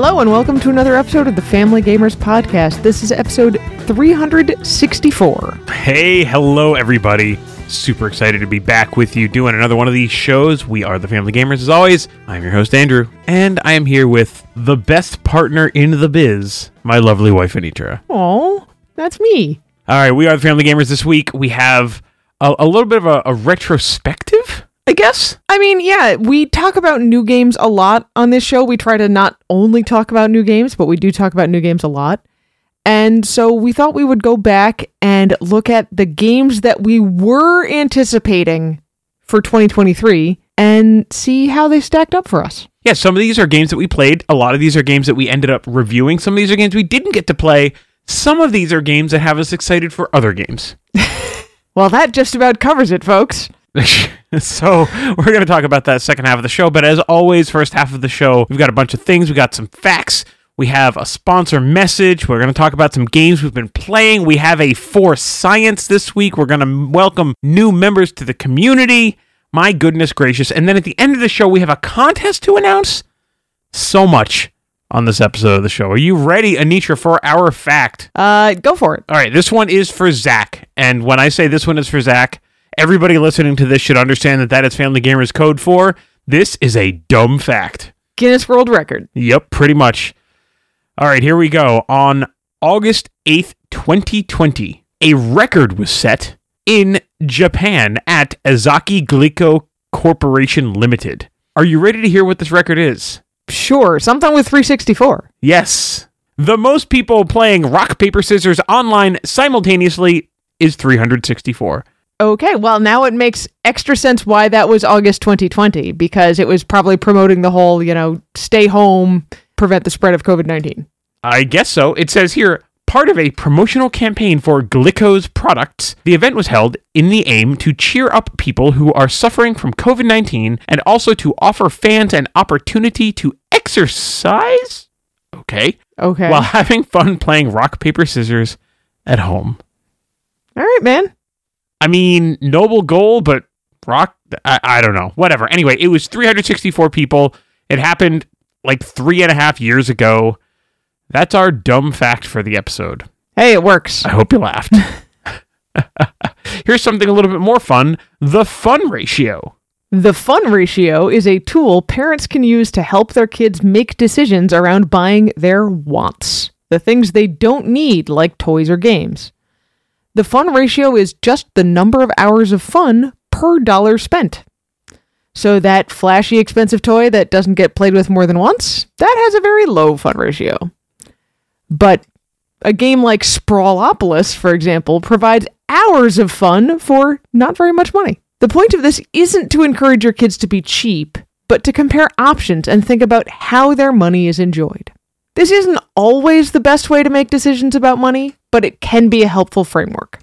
Hello, and welcome to another episode of the Family Gamers Podcast. This is episode 364. Hey, hello, everybody. Super excited to be back with you doing another one of these shows. We are the Family Gamers, as always. I'm your host, Andrew, and I am here with the best partner in the biz, my lovely wife, Anitra. Oh, that's me. All right, we are the Family Gamers this week. We have a, a little bit of a, a retrospective, I guess. I mean, yeah, we talk about new games a lot on this show. We try to not only talk about new games, but we do talk about new games a lot. And so we thought we would go back and look at the games that we were anticipating for 2023 and see how they stacked up for us. Yeah, some of these are games that we played. A lot of these are games that we ended up reviewing. Some of these are games we didn't get to play. Some of these are games that have us excited for other games. Well, that just about covers it, folks. so we're going to talk about that second half of the show. But as always, first half of the show, we've got a bunch of things. We've got some facts. We have a sponsor message. We're going to talk about some games we've been playing. We have a for science this week. We're going to welcome new members to the community. My goodness gracious. And then at the end of the show, we have a contest to announce. So much on this episode of the show. Are you ready, Anitra, for our fact? Uh, go for it. All right, this one is for Zach. And when I say this one is for Zach, everybody listening to this should understand that that is Family Gamers code for this is a dumb fact. Guinness World Record. Yep, pretty much. All right, here we go. On August 8th, 2020, a record was set in Japan at Ezaki Glico Corporation Limited. Are you ready to hear what this record is? Sure, something with 364. Yes. The most people playing rock, paper, scissors online simultaneously is 364. Okay, well, now it makes extra sense why that was August 2020, because it was probably promoting the whole, you know, stay home, prevent the spread of COVID 19. I guess so. It says here part of a promotional campaign for Glico's products. The event was held in the aim to cheer up people who are suffering from COVID 19 and also to offer fans an opportunity to exercise. Okay. Okay. While having fun playing rock, paper, scissors at home. All right, man. I mean, noble goal, but rock, I, I don't know. Whatever. Anyway, it was 364 people. It happened like three and a half years ago. That's our dumb fact for the episode. Hey, it works. I hope you laughed. Here's something a little bit more fun the fun ratio. The fun ratio is a tool parents can use to help their kids make decisions around buying their wants, the things they don't need, like toys or games. The fun ratio is just the number of hours of fun per dollar spent. So that flashy expensive toy that doesn't get played with more than once, that has a very low fun ratio. But a game like Sprawlopolis, for example, provides hours of fun for not very much money. The point of this isn't to encourage your kids to be cheap, but to compare options and think about how their money is enjoyed. This isn't always the best way to make decisions about money, but it can be a helpful framework.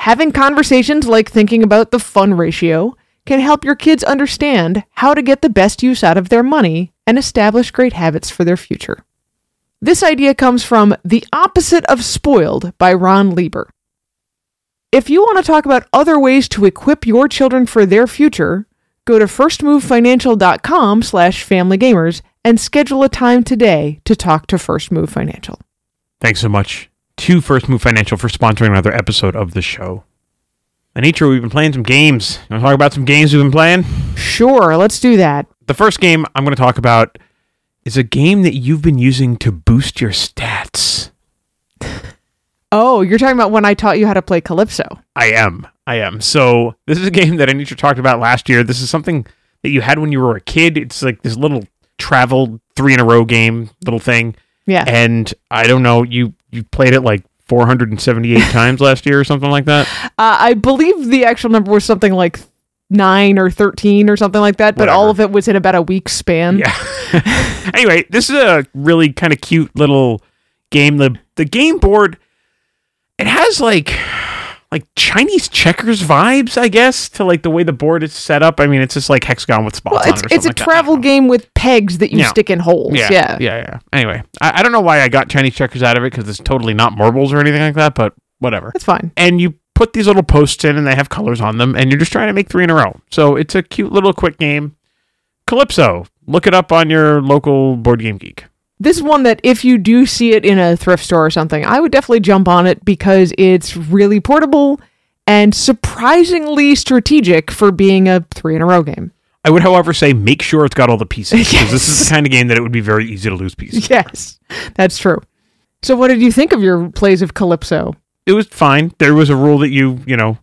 Having conversations like thinking about the fun ratio can help your kids understand how to get the best use out of their money and establish great habits for their future. This idea comes from The Opposite of Spoiled by Ron Lieber. If you want to talk about other ways to equip your children for their future, go to firstmovefinancial.com slash familygamers and schedule a time today to talk to First Move Financial. Thanks so much to First Move Financial for sponsoring another episode of the show. Anitra, we've been playing some games. You want to talk about some games we've been playing? Sure, let's do that. The first game I'm going to talk about is a game that you've been using to boost your stats. Oh, you're talking about when I taught you how to play Calypso. I am. I am. So this is a game that Anitra talked about last year. This is something that you had when you were a kid. It's like this little travel three in a row game little thing. Yeah. And I don't know, you you played it like 478 times last year or something like that. Uh, I believe the actual number was something like nine or 13 or something like that, but all of it was in about a week span. Yeah. anyway, this is a really kind of cute little game. The the game board it has like like Chinese checkers vibes, I guess, to like the way the board is set up. I mean, it's just like hexagon with spots Well, on it's, it's a like travel game with pegs that you Yeah. stick in holes. Yeah, Yeah. yeah, yeah. Anyway, I, I don't know why I got Chinese checkers out of it because it's totally not marbles or anything like that, but whatever. That's fine. And you put these little posts in, and they have colors on them, and you're just trying to make three in a row. So it's a cute little quick game. Calypso. Look it up on your local board game geek. This is one that if you do see it in a thrift store or something, I would definitely jump on it because it's really portable and surprisingly strategic for being a three in a row game. I would, however, say make sure it's got all the pieces because this is the kind of game that it would be very easy to lose pieces. Yes, that's true. So, what did you think of your plays of Calypso? It was fine. There was a rule that you, you know,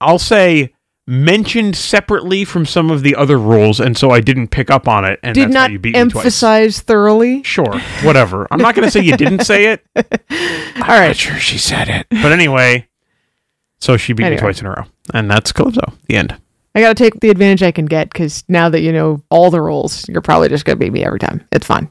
I'll say mentioned separately from some of the other rules, and so I didn't pick up on it. And Did that's not how you beat me emphasize thoroughly. Sure, whatever. I'm not going to say you didn't say it. All I'm right. not sure she said it, but anyway. So she beat Anyway. me twice in a row, and that's Calypso. The end. I got to take the advantage I can get because now that you know all the rules, you're probably just going to beat me every time. It's fine.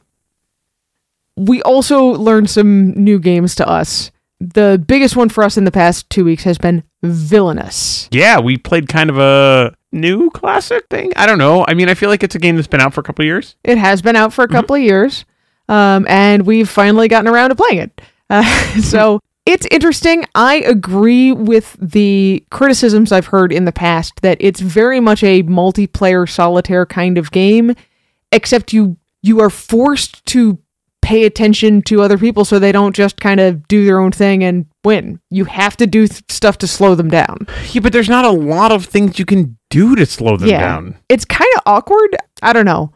We also learned some new games to us. The biggest one for us in the past two weeks has been Villainous. Yeah, we played kind of a new classic thing. I don't know. I mean, I feel like it's a game that's been out for a couple of years. It has been out for a couple of years, um, and we've finally gotten around to playing it. Uh, so it's interesting. I agree with the criticisms I've heard in the past that it's very much a multiplayer solitaire kind of game, except you you are forced to pay attention to other people so they don't just kind of do their own thing and win. You have to do th- stuff to slow them down. Yeah, but there's not a lot of things you can do to slow them yeah. down. It's kind of awkward. I don't know.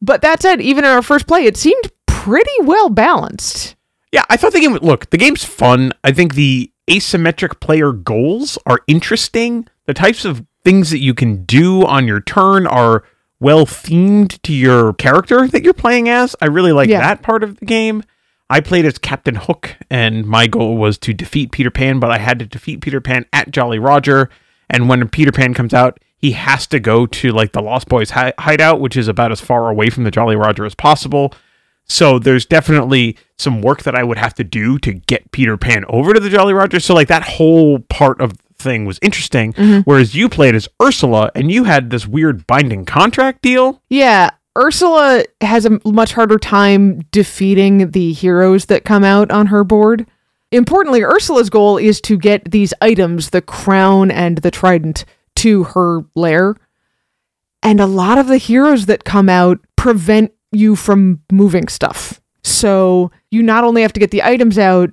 But that said, even in our first play, it seemed pretty well balanced. Yeah, I thought the game. Look, the game's fun. I think the asymmetric player goals are interesting. The types of things that you can do on your turn are well themed to your character that you're playing as. I really like Yeah. that part of the game. I played as Captain Hook, and my goal was to defeat Peter Pan, but I had to defeat Peter Pan at Jolly Roger. And when Peter Pan comes out, he has to go to like the Lost Boys hi- hideout, which is about as far away from the Jolly Roger as possible. So there's definitely some work that I would have to do to get Peter Pan over to the Jolly Roger. So like that whole part of thing was interesting. Mm-hmm. Whereas you played as Ursula and you had this weird binding contract deal. Yeah, Ursula has a much harder time defeating the heroes that come out on her board. Importantly, Ursula's goal is to get these items, the crown and the trident, to her lair. And a lot of the heroes that come out prevent you from moving stuff. So you not only have to get the items out,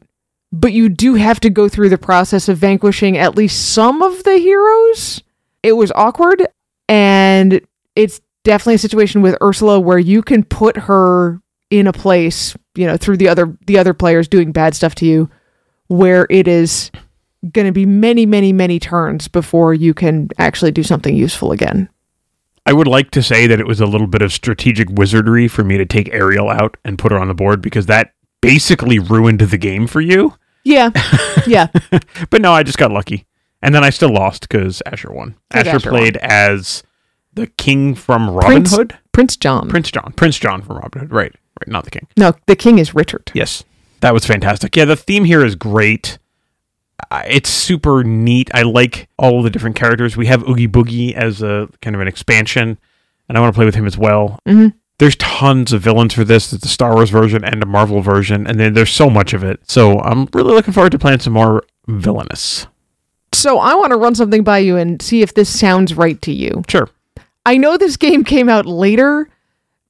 but you do have to go through the process of vanquishing at least some of the heroes. It was awkward, and it's definitely a situation with Ursula where you can put her in a place, you know, through the other the other players doing bad stuff to you, where it is going to be many, many, many turns before you can actually do something useful again. I would like to say that it was a little bit of strategic wizardry for me to take Ariel out and put her on the board because that basically ruined the game for you. Yeah, yeah, But no, I just got lucky. And then I still lost because Asher won. Asher, Asher played as the king from Robin Prince- Hood. Prince John. Prince John. Prince John from Robin Hood. Right. Right. Not the king. no, the king is Richard. Yes. That was fantastic. Yeah, the theme here is great. Uh, It's super neat. I like all the different characters. We have Oogie Boogie as a kind of an expansion, and I want to play with him as well. Mhm. There's tons of villains for this. There's the Star Wars version and the Marvel version, and then there's so much of it. So I'm really looking forward to playing some more villainous. So I want to run something by you and see if this sounds right to you. Sure. I know this game came out later,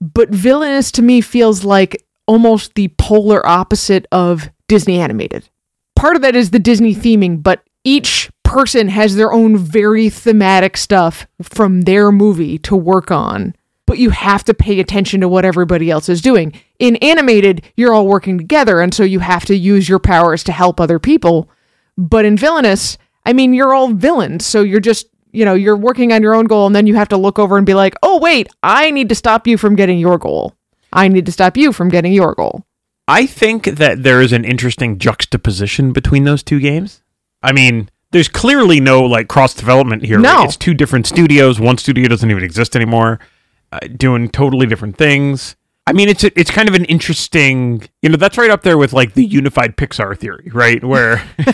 but villainous to me feels like almost the polar opposite of Disney animated. Part of that is the Disney theming, but each person has their own very thematic stuff from their movie to work on. But you have to pay attention to what everybody else is doing. In animated, you're all working together, and so you have to use your powers to help other people. But in villainous, I mean, you're all villains, so you're just, you know, you're working on your own goal, and then you have to look over and be like, oh, wait, I need to stop you from getting your goal. I need to stop you from getting your goal. I think that there is an interesting juxtaposition between those two games. I mean, there's clearly no like cross development here. No. It's two different studios. One studio doesn't even exist anymore, uh, doing totally different things. I mean, it's a, it's kind of an interesting, you know, that's right up there with like the unified Pixar theory, right? Where,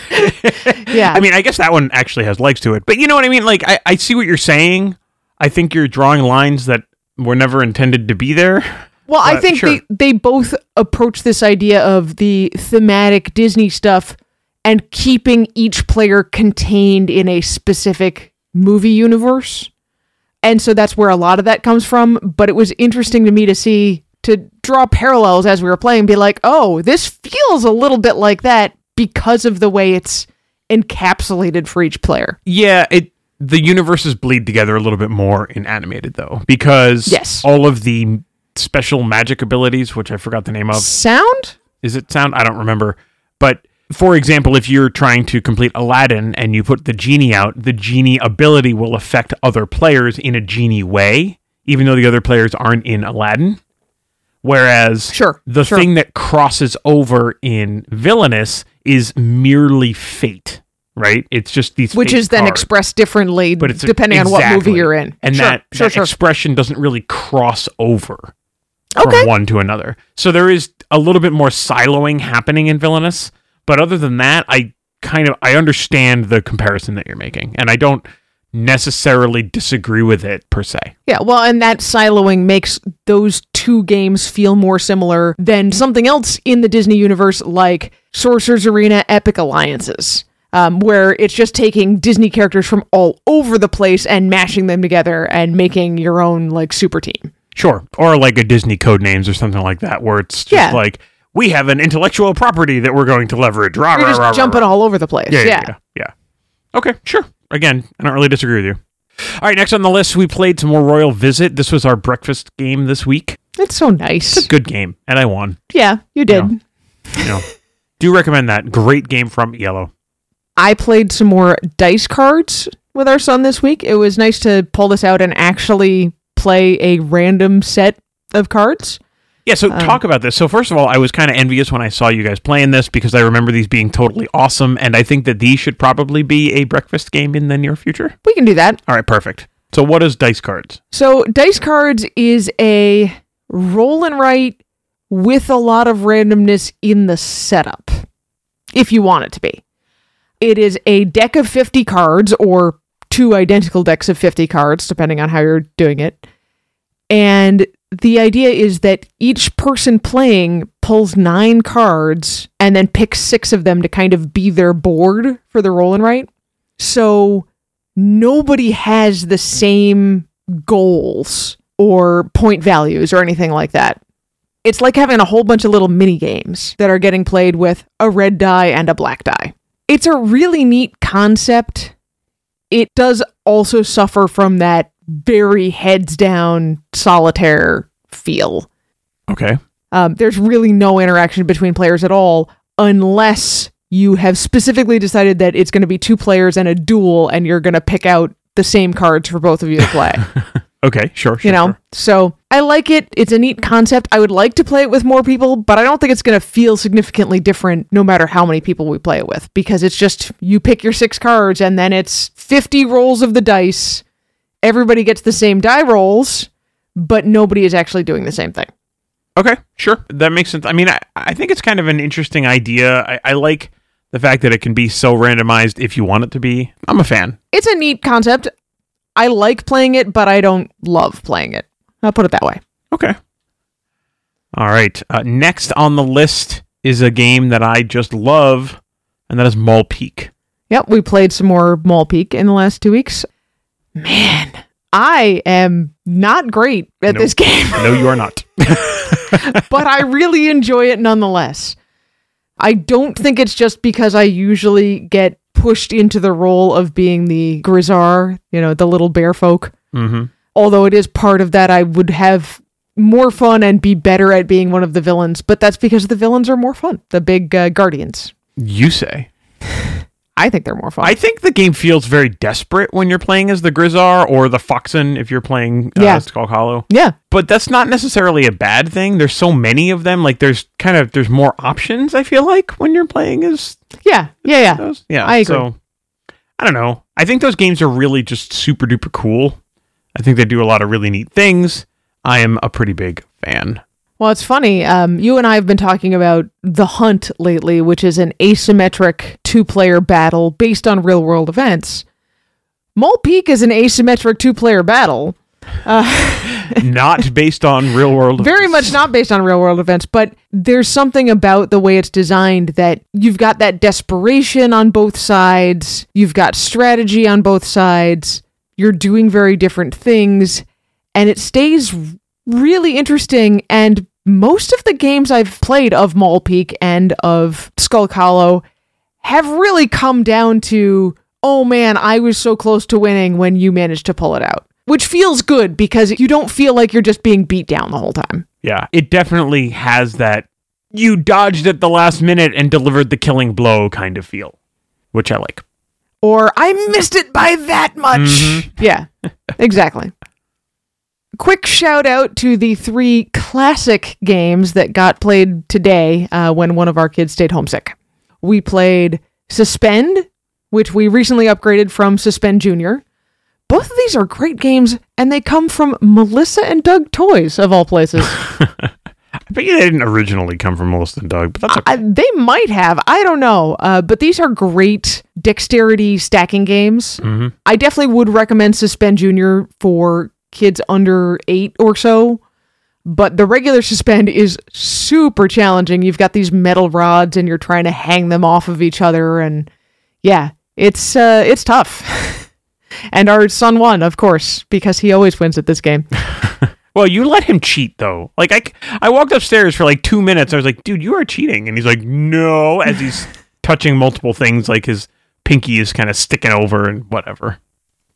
Yeah. I mean, I guess that one actually has legs to it, but you know what I mean? Like, I, I see what you're saying. I think you're drawing lines that were never intended to be there. Well, I think sure. they, they both approach this idea of the thematic Disney stuff and keeping each player contained in a specific movie universe. And so that's where a lot of that comes from. But it was interesting to me to see, to draw parallels as we were playing, be like, oh, this feels a little bit like that because of the way it's encapsulated for each player. Yeah, it the universes bleed together a little bit more in animated though, because Yes. all of the special magic abilities, which I forgot the name of, Sound? is it sound? I don't remember. But for example, if you're trying to complete Aladdin and you put the genie out, the genie ability will affect other players in a genie way, even though the other players aren't in Aladdin. Whereas Sure, the sure. thing that crosses over in Villainous is merely fate, right? It's just these Which is then cards. expressed differently but it's depending on what movie you're in. and Sure, that, that expression doesn't really cross over Okay. from one to another. So there is a little bit more siloing happening in Villainous, but other than that, I kind of I understand the comparison that you're making, and I don't necessarily disagree with it per se. Yeah, well, and that siloing makes those two games feel more similar than something else in the Disney universe, like Sorcerer's Arena Epic Alliances, um, where it's just taking Disney characters from all over the place and mashing them together and making your own like super team. Sure, or like a Disney code names or something like that, where it's just Yeah. like we have an intellectual property that we're going to leverage. Rah, You're rah, just rah, jumping all over the place. Yeah, Yeah, yeah, yeah, yeah. Okay, sure. Again, I don't really disagree with you. All right, next on the list, we played some more Royal Visit. This was our breakfast game this week. It's so nice. It's a Good game, and I won. Yeah, you did. Yeah. You know, do recommend that. Great game from IELLO. I played some more dice cards with our son this week. It was nice to pull this out and actually play a random set of cards. Yeah, so Um, talk about this. So first of all, I was kind of envious when I saw you guys playing this because I remember these being totally awesome, and I think that these should probably be a breakfast game in the near future. We can do that. All right, perfect. So what is dice cards? So, Dice Cards is a roll and write with a lot of randomness in the setup, if you want it to be. It is a deck of 50 cards or two identical decks of 50 cards, depending on how you're doing it. And the idea is that each person playing pulls nine cards and then picks six of them to kind of be their board for the roll and write. So nobody has the same goals or point values or anything like that. It's like having a whole bunch of little mini games that are getting played with a red die and a black die. It's a really neat concept. It does also suffer from that very heads down solitaire feel. Okay. Um, there's really no interaction between players at all unless you have specifically decided that it's going to be two players and a duel and you're going to pick out the same cards for both of you to play. Okay, sure, sure. you know? sure. So I like it. It's a neat concept. I would like to play it with more people, but I don't think it's going to feel significantly different no matter how many people we play it with because it's just you pick your six cards and then it's 50 rolls of the dice. Everybody gets the same die rolls, but nobody is actually doing the same thing. Okay, sure. That makes sense. I mean, I, I think it's kind of an interesting idea. I, I like the fact that it can be so randomized if you want it to be. I'm a fan. It's a neat concept. I like playing it, but I don't love playing it. I'll put it that way. Okay. All right. Uh, next on the list is a game that I just love, and that is Maul Peak. Yep, we played some more Maul Peak in the last two weeks. Man, I am not great at Nope. this game, No, you are not. but I really enjoy it nonetheless. I don't think it's just because I usually get pushed into the role of being the Grizzar, you know, the little bear folk. hmm Although it is part of that, I would have more fun and be better at being one of the villains, but that's because the villains are more fun. The big uh, guardians. You say. I think they're more fun. I think the game feels very desperate when you're playing as the Grizzar or the Foxen if you're playing uh, Yeah. Skull Hollow. yeah. But that's not necessarily a bad thing. There's so many of them. Like there's kind of there's more options. I feel like when you're playing as Yeah. Yeah. Yeah. those. Yeah. I agree. So I don't know. I think those games are really just super duper cool. I think they do a lot of really neat things. I am a pretty big fan. Well, it's funny. Um, you and I have been talking about The Hunt lately, which is an asymmetric two player battle based on real world events. Maul Peak is an asymmetric two player battle. Not based on real world. Very events. much not based on real world events, but there's something about the way it's designed that you've got that desperation on both sides, you've got strategy on both sides, you're doing very different things, and it stays really interesting. And most of the games I've played of Maul Peak and of Skull Hollow have really come down to, oh man, I was so close to winning when you managed to pull it out. Which feels good because you don't feel like you're just being beat down the whole time. Yeah, it definitely has that you dodged at the last minute and delivered the killing blow kind of feel, which I like. Or I missed it by that much. Mm-hmm. Yeah, exactly. Quick shout out to the three classic games that got played today uh, when one of our kids stayed homesick. We played Suspend, which we recently upgraded from Suspend Junior. Both of these are great games, and they come from Melissa and Doug Toys, of all places. I bet you they didn't originally come from Melissa and Doug, but that's okay. I, they might have. I don't know. Uh, but these are great dexterity stacking games. I definitely would recommend Suspend Junior for kids under eight or so. But the regular suspend is super challenging. You've got these metal rods and you're trying to hang them off of each other and yeah, it's uh it's tough. and our son won, of course, because he always wins at this game. Well, you let him cheat though. Like I, I walked upstairs for like two minutes. I was like, "Dude, you are cheating," and he's like, "No," as he's touching multiple things, like his pinky is kind of sticking over and whatever,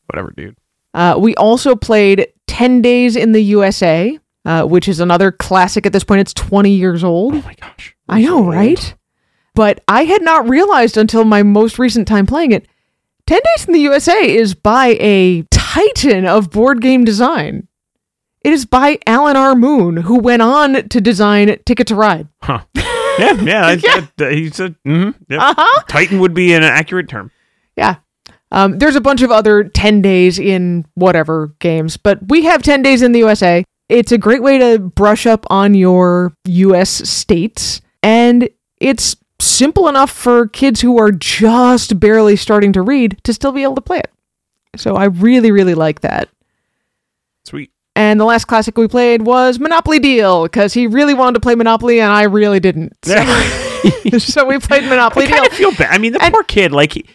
whatever, dude. Uh, we also played 10 Days in the USA, uh, which is another classic at this point. It's 20 years old. Oh my gosh, I know, right? But I had not realized until my most recent time playing it 10 Days in the USA is by a titan of board game design. It is by Alan R. Moon, who went on to design Ticket to Ride. Huh? Yeah, yeah. I, Yeah. I- he said, mm-hmm, yep. Uh huh. Titan would be an accurate term. Yeah. Um, there's a bunch of other 10 days in whatever games, but we have 10 days in the USA. It's a great way to brush up on your US states, and it's simple enough for kids who are just barely starting to read to still be able to play it. So I really, really like that. Sweet. And the last classic we played was Monopoly Deal because he really wanted to play Monopoly and I really didn't. So, so we played Monopoly I Deal. of feel bad. I mean, the And- poor kid. Like he,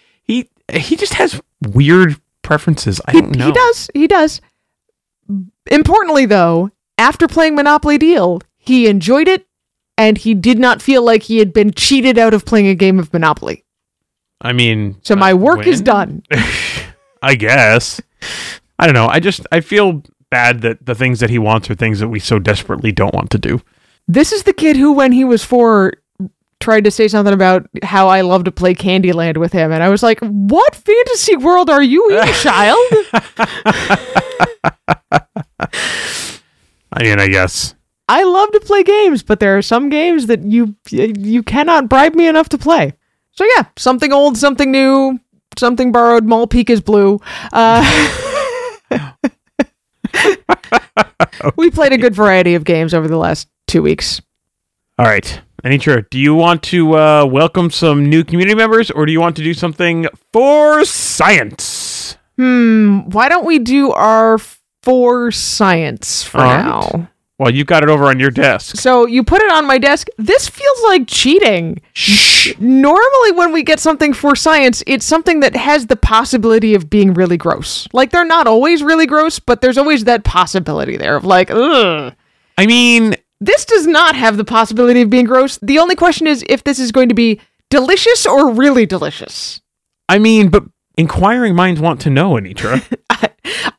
he, just has weird preferences. I He, don't know. he does. He does. Importantly, though, after playing Monopoly Deal, he enjoyed it and he did not feel like he had been cheated out of playing a game of Monopoly. I mean, So my uh, work is done. I guess. I don't know. I just I feel bad that the things that he wants are things that we so desperately don't want to do. This is the kid who, when he was four, tried to say something about how I love to play Candyland with him. And I was like, what fantasy world are you in, child? I mean, I guess. I love to play games, but there are some games that you you cannot bribe me enough to play. So yeah, something old, something new, something borrowed. Maul Peak is blue. Uh, we played a good variety of games over the last two weeks. All right. Anitra, do you want to uh, welcome some new community members or do you want to do something for science? Hmm. Why don't we do our for science for right. now? Well, you've got it over on your desk. So you put it on my desk. This feels like cheating. Shh. Normally, when we get something for science, it's something that has the possibility of being really gross. Like, they're not always really gross, but there's always that possibility there of, like, ugh. I mean, This does not have the possibility of being gross. The only question is if this is going to be delicious or really delicious. I mean, but inquiring minds want to know, Anitra.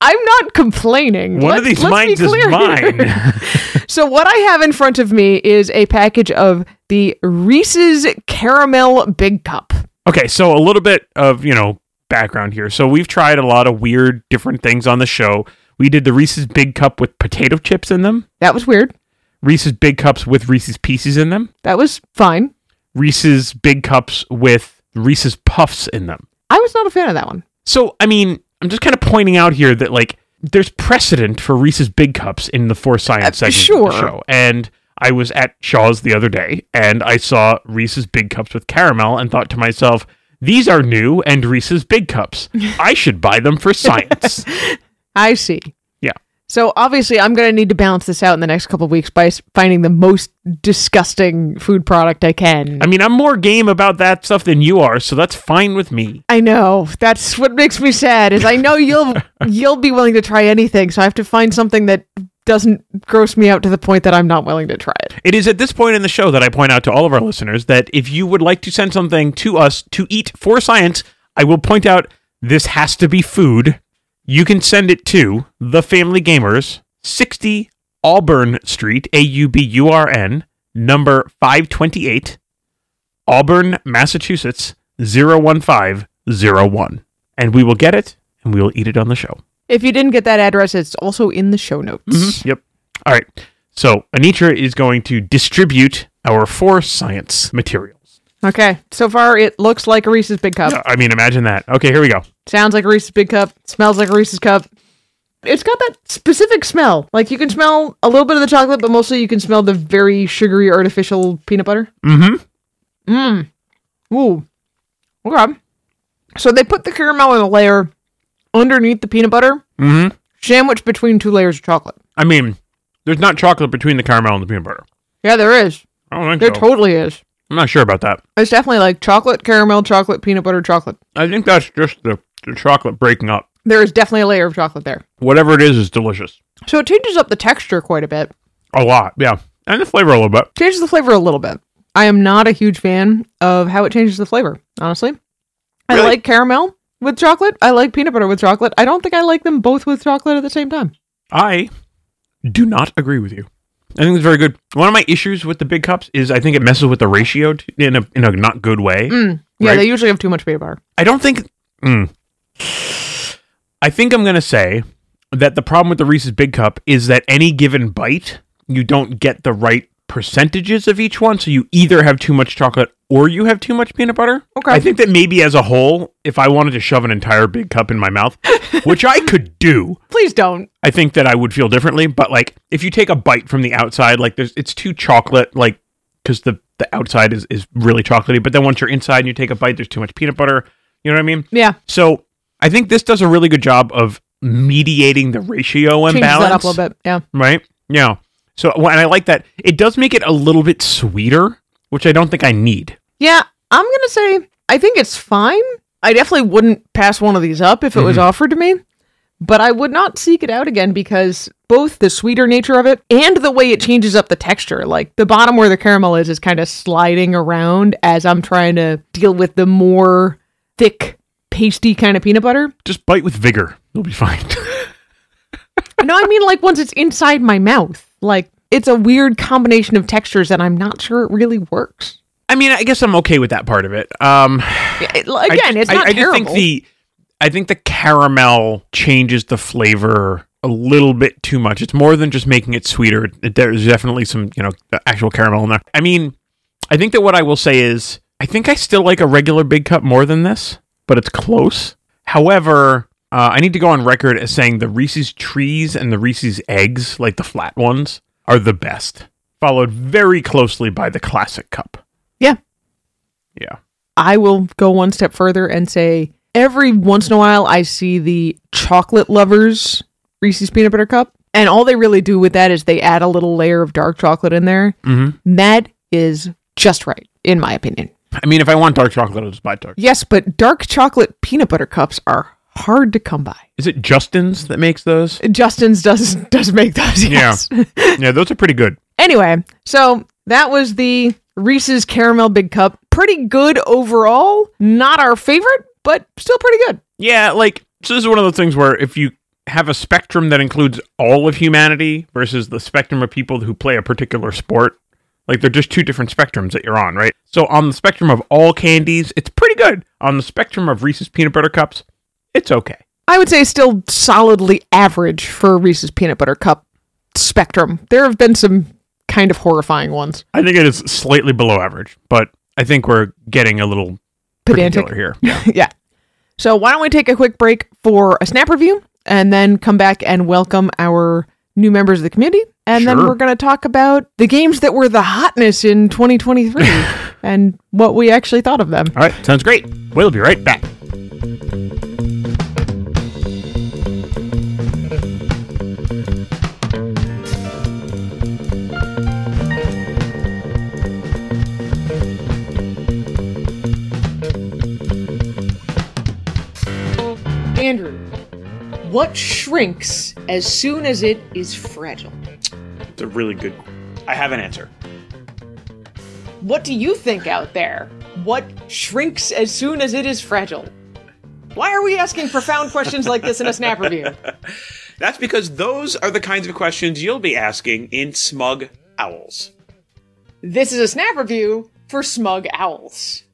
I'm not complaining. One Let's- of these minds is mine. so what I have in front of me is a package of the Reese's Caramel Big Cup. Okay, so a little bit of, you know, background here. So we've tried a lot of weird different things on the show. We did the Reese's Big Cup with potato chips in them, That was weird. Reese's Big Cups with Reese's Pieces in them, That was fine. Reese's Big Cups with Reese's Puffs in them. I was not a fan of that one. So, I mean, I'm just kind of pointing out here that like there's precedent for Reese's Big Cups in the For Science Uh, segment of sure. the show. And I was at Shaw's the other day and I saw Reese's Big Cups with caramel and thought to myself, these are new and Reese's Big Cups. I should buy them for science. I see. So obviously, I'm going to need to balance this out in the next couple of weeks by s- finding the most disgusting food product I can. I mean, I'm more game about that stuff than you are, so that's fine with me. I know that's what makes me sad. Is I know you'll you'll be willing to try anything, so I have to find something that doesn't gross me out to the point that I'm not willing to try it. It is at this point in the show that I point out to all of our listeners that if you would like to send something to us to eat for science, I will point out this has to be food. You can send it to the Family Gamers, 60 Auburn Street, A U B U R N, number 528, Auburn, Massachusetts, 01501. And we will get it and we will eat it on the show. If you didn't get that address, it's also in the show notes. Mm-hmm. Yep. All right. So Anitra is going to distribute our for science materials. Okay, so far it looks like a Reese's Big Cup. I mean, imagine that. Okay, here we go. Sounds like a Reese's Big Cup. Smells like a Reese's Cup. It's got that specific smell. Like you can smell a little bit of the chocolate, but mostly you can smell the very sugary artificial peanut butter. Mm-hmm. Mmm. Ooh. Okay. So they put the caramel in a layer underneath the peanut butter, Mm-hmm. sandwiched between two layers of chocolate. I mean, there's not chocolate between the caramel and the peanut butter. Yeah, there is. I don't think There so. totally is. I'm not sure about that. It's definitely like chocolate, caramel, chocolate, peanut butter, chocolate. I think that's just the, the chocolate breaking up. There is definitely a layer of chocolate there. Whatever it is is delicious. So it changes up the texture quite a bit. A lot, yeah. And the flavor a little bit. changes the flavor a little bit. I am not a huge fan of how it changes the flavor, honestly. I like caramel with chocolate. I like peanut butter with chocolate. I don't think I like them both with chocolate at the same time. I do not agree with you. I think it's very good. One of my issues with the big cups is I think it messes with the ratio t- in a in a not good way. Mm. Yeah, Right. they usually have too much peanut butter. I don't think. Mm. I think I'm going to say that the problem with the Reese's Big Cup is that any given bite, you don't get the right percentages of each one. So you either have too much chocolate or you have too much peanut butter. Okay. I think that maybe as a whole, if I wanted to shove an entire big cup in my mouth, which I could do, Please don't. I think that I would feel differently. But like, if you take a bite from the outside, like there's, it's too chocolate, like because the the outside is is really chocolatey. But then once you're inside and you take a bite, there's too much peanut butter. You know what I mean? Yeah, So I think this does a really good job of mediating the ratio changes imbalance. that up a little bit. Yeah. Right? Yeah. So well, and I like that. It does make it a little bit sweeter, which I don't think I need. Yeah, I'm going to say I think it's fine. I definitely wouldn't pass one of these up if it was mm-hmm. offered to me, but I would not seek it out again because both the sweeter nature of it and the way it changes up the texture, like the bottom where the caramel is, is kind of sliding around as I'm trying to deal with the more thick, pasty kind of peanut butter. Just bite with vigor. You'll be fine. no, I mean like once it's inside my mouth. Like it's a weird combination of textures and I'm not sure it really works. I mean, I guess I'm okay with that part of it. Um Yeah, it- Again, ju- it's not I terrible. just think the I think the caramel changes the flavor a little bit too much. It's more than just making it sweeter. There's definitely some, you know, actual caramel in there. I mean, I think that what I will say is I think I still like a regular big cup more than this, but it's close. However, uh, I need to go on record as saying the Reese's trees and the Reese's eggs, like the flat ones, are the best. Followed very closely by the classic cup. yeah. Yeah. I will go one step further and say every once in a while I see the chocolate lovers Reese's peanut butter cup, and all they really do with that is they add a little layer of dark chocolate in there. Mm-hmm. That is just right, in my opinion. I mean, if I want dark chocolate, I'll just buy dark. Yes, but dark chocolate peanut butter cups are hard to come by. Is it Justin's that makes those? Justin's does does make those. Yes. yeah, those are pretty good. Anyway, so that was the Reese's Caramel Big Cup. Pretty good overall. Not our favorite, but still pretty good. Yeah, like so this is one of those things where if you have a spectrum that includes all of humanity versus the spectrum of people who play a particular sport, like they're just two different spectrums that you're on, right? So on the spectrum of all candies, it's pretty good. On the spectrum of Reese's peanut butter cups, it's okay. I would say still solidly average for Reese's Peanut Butter Cup spectrum. There have been some kind of horrifying ones. I think it is slightly below average, but I think we're getting a little Pedantic. here. Yeah. yeah. So why don't we take a quick break for a snap review and then come back and welcome our new members of the community. And then we're going to talk about the games that were the hotness in 2023 and what we actually thought of them. All right, sounds great. We'll be right back. Andrew, what shrinks as soon as it is fragile? It's a really good. I have an answer. What do you think out there? What shrinks as soon as it is fragile? Why are we asking profound questions like this in a snap review? That's because those are the kinds of questions you'll be asking in Smug Owls. This is a snap review for Smug Owls.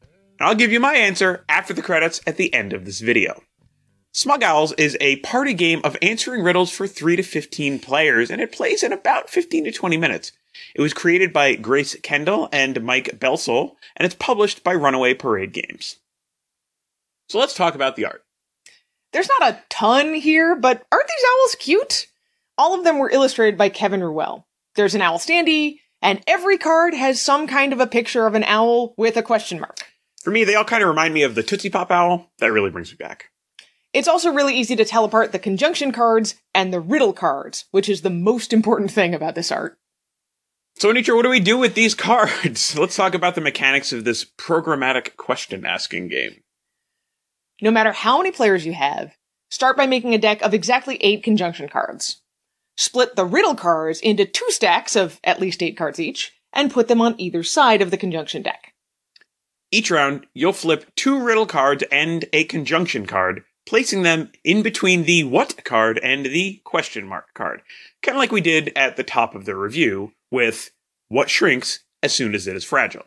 I'll give you my answer after the credits at the end of this video. Smug Owls is a party game of answering riddles for 3 to 15 players, and it plays in about 15 to 20 minutes. It was created by Grace Kendall and Mike Belsole, and it's published by Runaway Parade Games. So let's talk about the art. There's not a ton here, but aren't these owls cute? All of them were illustrated by Kevin Ruelle. There's an owl standee, and every card has some kind of a picture of an owl with a question mark. For me, they all kind of remind me of the Tootsie Pop Owl. That really brings me back. It's also really easy to tell apart the conjunction cards and the riddle cards, which is the most important thing about this art. So, Anitra, what do we do with these cards? Let's talk about the mechanics of this programmatic question asking game. No matter how many players you have, start by making a deck of exactly eight conjunction cards. Split the riddle cards into two stacks of at least eight cards each, and put them on either side of the conjunction deck. Each round, you'll flip two riddle cards and a conjunction card, placing them in between the what card and the question mark card. Kind of like we did at the top of the review with what shrinks as soon as it is fragile.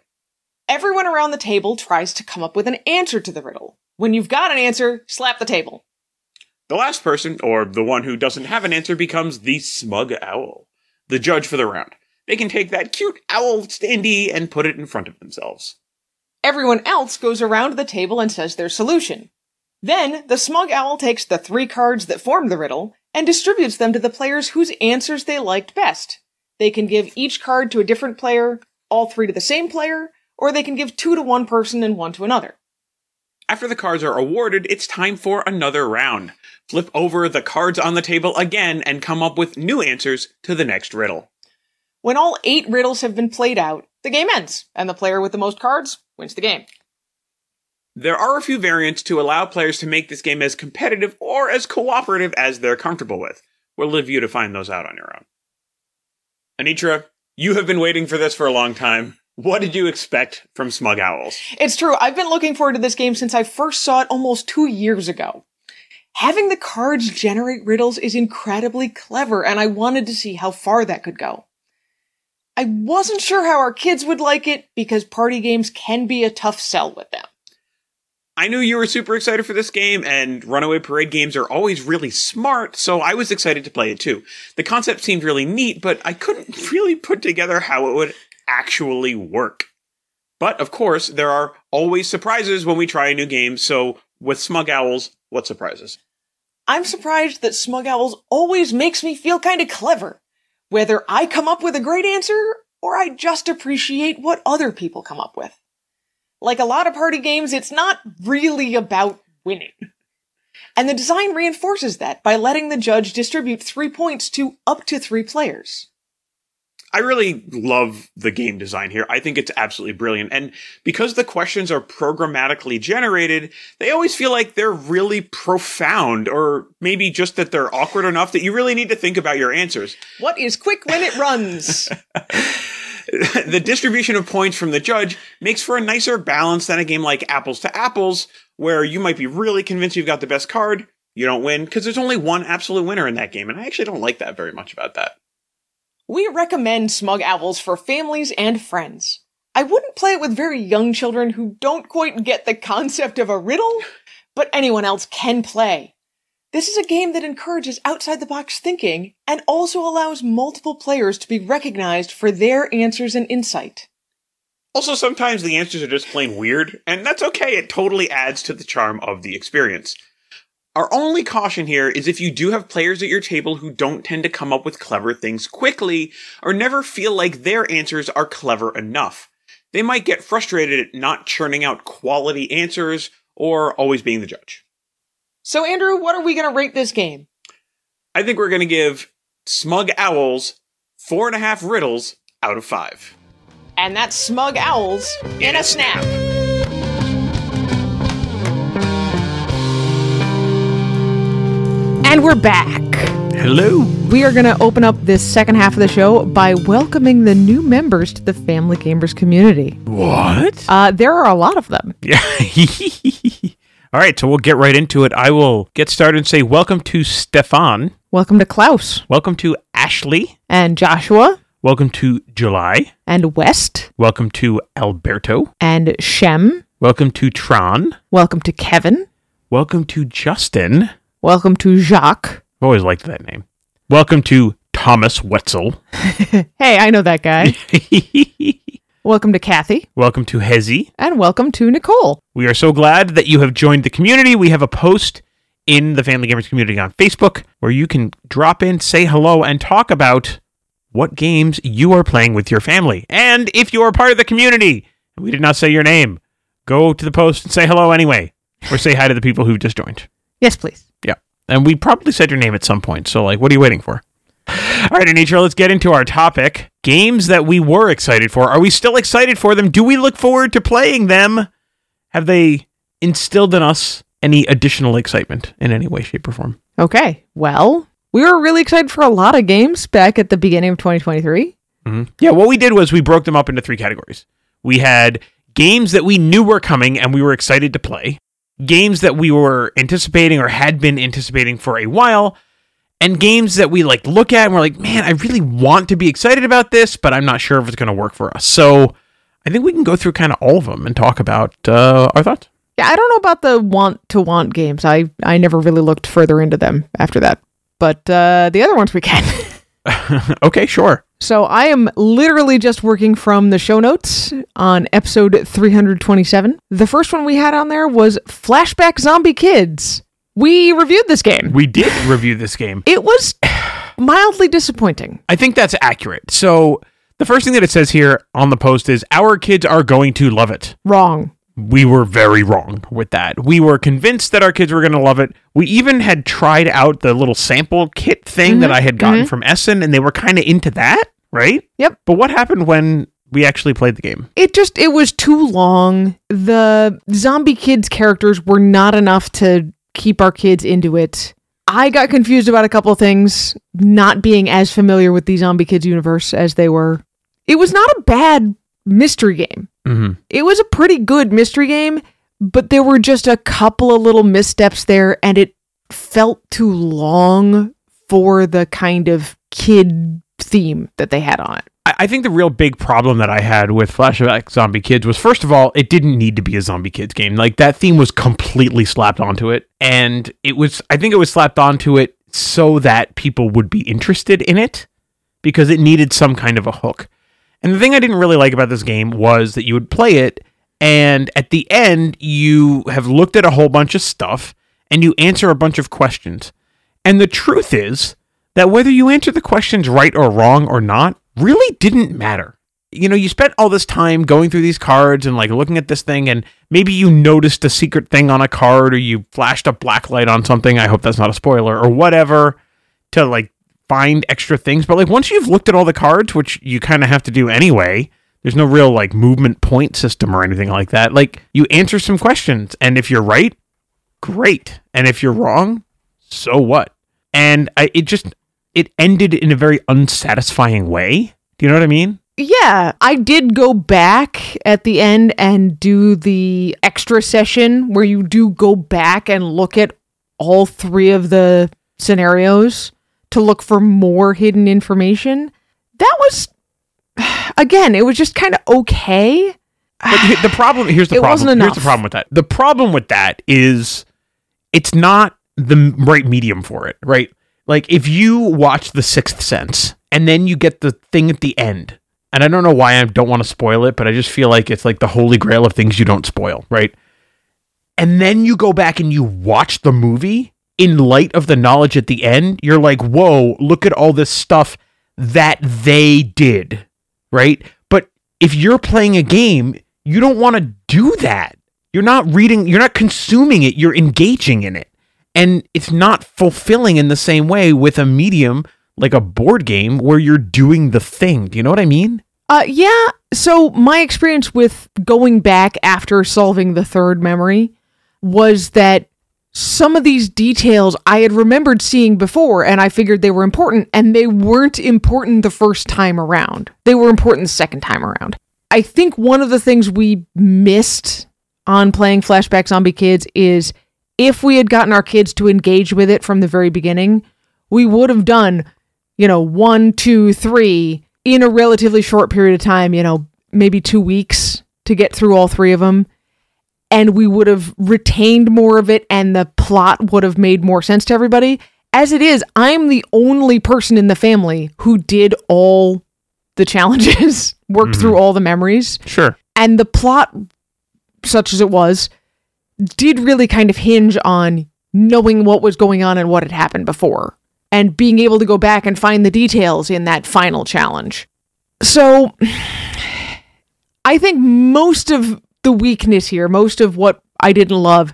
Everyone around the table tries to come up with an answer to the riddle. When you've got an answer, slap the table. The last person, or the one who doesn't have an answer, becomes the smug owl, the judge for the round. They can take that cute owl standee and put it in front of themselves. Everyone else goes around the table and says their solution. Then, the smug owl takes the three cards that form the riddle and distributes them to the players whose answers they liked best. They can give each card to a different player, all three to the same player, or they can give two to one person and one to another. After the cards are awarded, it's time for another round. Flip over the cards on the table again and come up with new answers to the next riddle. When all eight riddles have been played out, the game ends, and the player with the most cards wins the game. There are a few variants to allow players to make this game as competitive or as cooperative as they're comfortable with. We'll leave you to find those out on your own. Anitra, you have been waiting for this for a long time. What did you expect from Smug Owls? It's true. I've been looking forward to this game since I first saw it almost two years ago. Having the cards generate riddles is incredibly clever, and I wanted to see how far that could go. I wasn't sure how our kids would like it because party games can be a tough sell with them. I knew you were super excited for this game, and Runaway Parade games are always really smart, so I was excited to play it too. The concept seemed really neat, but I couldn't really put together how it would actually work. But of course, there are always surprises when we try a new game, so with Smug Owls, what surprises? I'm surprised that Smug Owls always makes me feel kind of clever. Whether I come up with a great answer or I just appreciate what other people come up with. Like a lot of party games, it's not really about winning. And the design reinforces that by letting the judge distribute three points to up to three players. I really love the game design here. I think it's absolutely brilliant. And because the questions are programmatically generated, they always feel like they're really profound, or maybe just that they're awkward enough that you really need to think about your answers. What is quick when it runs? the distribution of points from the judge makes for a nicer balance than a game like Apples to Apples, where you might be really convinced you've got the best card, you don't win, because there's only one absolute winner in that game. And I actually don't like that very much about that. we recommend Smug Owls for families and friends. I wouldn't play it with very young children who don't quite get the concept of a riddle, but anyone else can play. This is a game that encourages outside the box thinking and also allows multiple players to be recognized for their answers and insight. Also, sometimes the answers are just plain weird, and that's okay. It totally adds to the charm of the experience. Our only caution here is if you do have players at your table who don't tend to come up with clever things quickly, or never feel like their answers are clever enough. They might get frustrated at not churning out quality answers, or always being the judge. So, Andrew, what are we going to rate this game? I think we're going to give Smug Owls four and a half riddles out of five. And that's Smug Owls in a snap. And we're back. Hello. We are going to open up this second half of the show by welcoming the new members to the Family Gamers community. What? Uh, there are a lot of them. Yeah. All right, so we'll get right into it. I will get started and say welcome to Stefan. Welcome to Klaus Welcome to Ashley. and Joshua Welcome to July. and West Welcome to Alberto. and Shem. Welcome to Tron. Welcome to Kevin. Welcome to Justin. Welcome to Jacques. I've always liked that name. Welcome to Thomas Wetzel. Hey, I know that guy. welcome to Kathy. welcome to Hezi. And welcome to Nicole. We are so glad that you have joined the community. We have a post in the Family Gamers community on Facebook where you can drop in, say hello, and talk about what games you are playing with your family. And if you are part of the community we did not say your name, go to the post and say hello anyway, or say hi to the people who've just joined. Yes, please. Yeah. And we probably said your name at some point. So, like, what are you waiting for? All right, Anitra, let's get into our topic. Games that we were excited for. Are we still excited for them? Do we look forward to playing them? Have they instilled in us any additional excitement in any way, shape, or form? Okay. Well, we were really excited for a lot of games back at the beginning of 2023. Mm-hmm. Yeah, what we did was we broke them up into three categories. We had games that we knew were coming and we were excited to play, games that we were anticipating or had been anticipating for a while, and games that we like look at and we're like, man, I really want to be excited about this, but I'm not sure if it's going to work for us. So I think we can go through kind of all of them and talk about uh, our thoughts. Yeah, I don't know about the want to want games. I I never really looked further into them after that. But uh, the other ones we can. okay, sure. so I am literally just working from the show notes on episode 327. The first one we had on there was Flashback Zombie Kids. We reviewed this game. We did review this game. It was mildly disappointing. I think that's accurate. So the first thing that it says here on the post is our kids are going to love it. Wrong. we were very wrong with that. We were convinced that our kids were going to love it. We even had tried out the little sample kit thing that mm-hmm, I had gotten mm-hmm. from Essen, and they were kind of into that, right? Yep. But what happened when we actually played the game? it just it was too long the zombie kids characters were not enough to keep our kids into it. I got confused about a couple of things not being as familiar with the zombie kids universe as they were. It was not a bad mystery game. Mm-hmm. it was a pretty good mystery game but there were just a couple of little missteps there and it felt too long for the kind of kid theme that they had on it I, think the real big problem that I had with Flashback Zombie Kids was, first of all, it didn't need to be a Zombie Kids game. Like that theme was completely slapped onto it, and it was. I think it was slapped onto it so that people would be interested in it because it needed some kind of a hook. And the thing I didn't really like about this game was that you would play it, and at the end, you have looked at a whole bunch of stuff and you answer a bunch of questions. And the truth is that whether you answer the questions right or wrong or not really didn't matter. You know, you spent all this time going through these cards and like looking at this thing, and maybe you noticed a secret thing on a card or you flashed a black light on something. I hope that's not a spoiler or whatever to like find extra things. But like once you've looked at all the cards, which you kind of have to do anyway, there's no real like movement point system or anything like that. Like you answer some questions, and if you're right, great. And if you're wrong, so what? And I, it just it ended in a very unsatisfying way. Do you know what I mean? Yeah, I did go back at the end and do the extra session where you do go back and look at all three of the scenarios to look for more hidden information. That was, again, it was just kind of okay. But the problem here's the It problem. wasn't Here's the problem with that. The problem with that is it's not the right medium for it, right? Like if you watch The Sixth Sense and then you get the thing at the end and I don't know why I don't want to spoil it, but I just feel like it's like the holy grail of things you don't spoil, right? And then you go back and you watch the movie in light of the knowledge at the end, you're like, whoa, look at all this stuff that they did, right? But if you're playing a game, you don't want to do that. You're not reading, you're not consuming it, you're engaging in it. And it's not fulfilling in the same way with a medium like a board game where you're doing the thing. Do you know what I mean? Uh, yeah. So my experience with going back after solving the third memory was that some of these details I had remembered seeing before and I figured they were important and they weren't important the first time around. They were important the second time around. I think one of the things we missed on playing Flashback Zombie Kids is if we had gotten our kids to engage with it from the very beginning, we would have done, you know, one, two, three in a relatively short period of time, you know, maybe two weeks to get through all three of them. And we would have retained more of it and the plot would have made more sense to everybody. As it is, I'm the only person in the family who did all the challenges, worked Mhm. through all the memories Sure. and the plot such as it was did really kind of hinge on knowing what was going on and what had happened before and being able to go back and find the details in that final challenge so i think most of the weakness here most of what i didn't love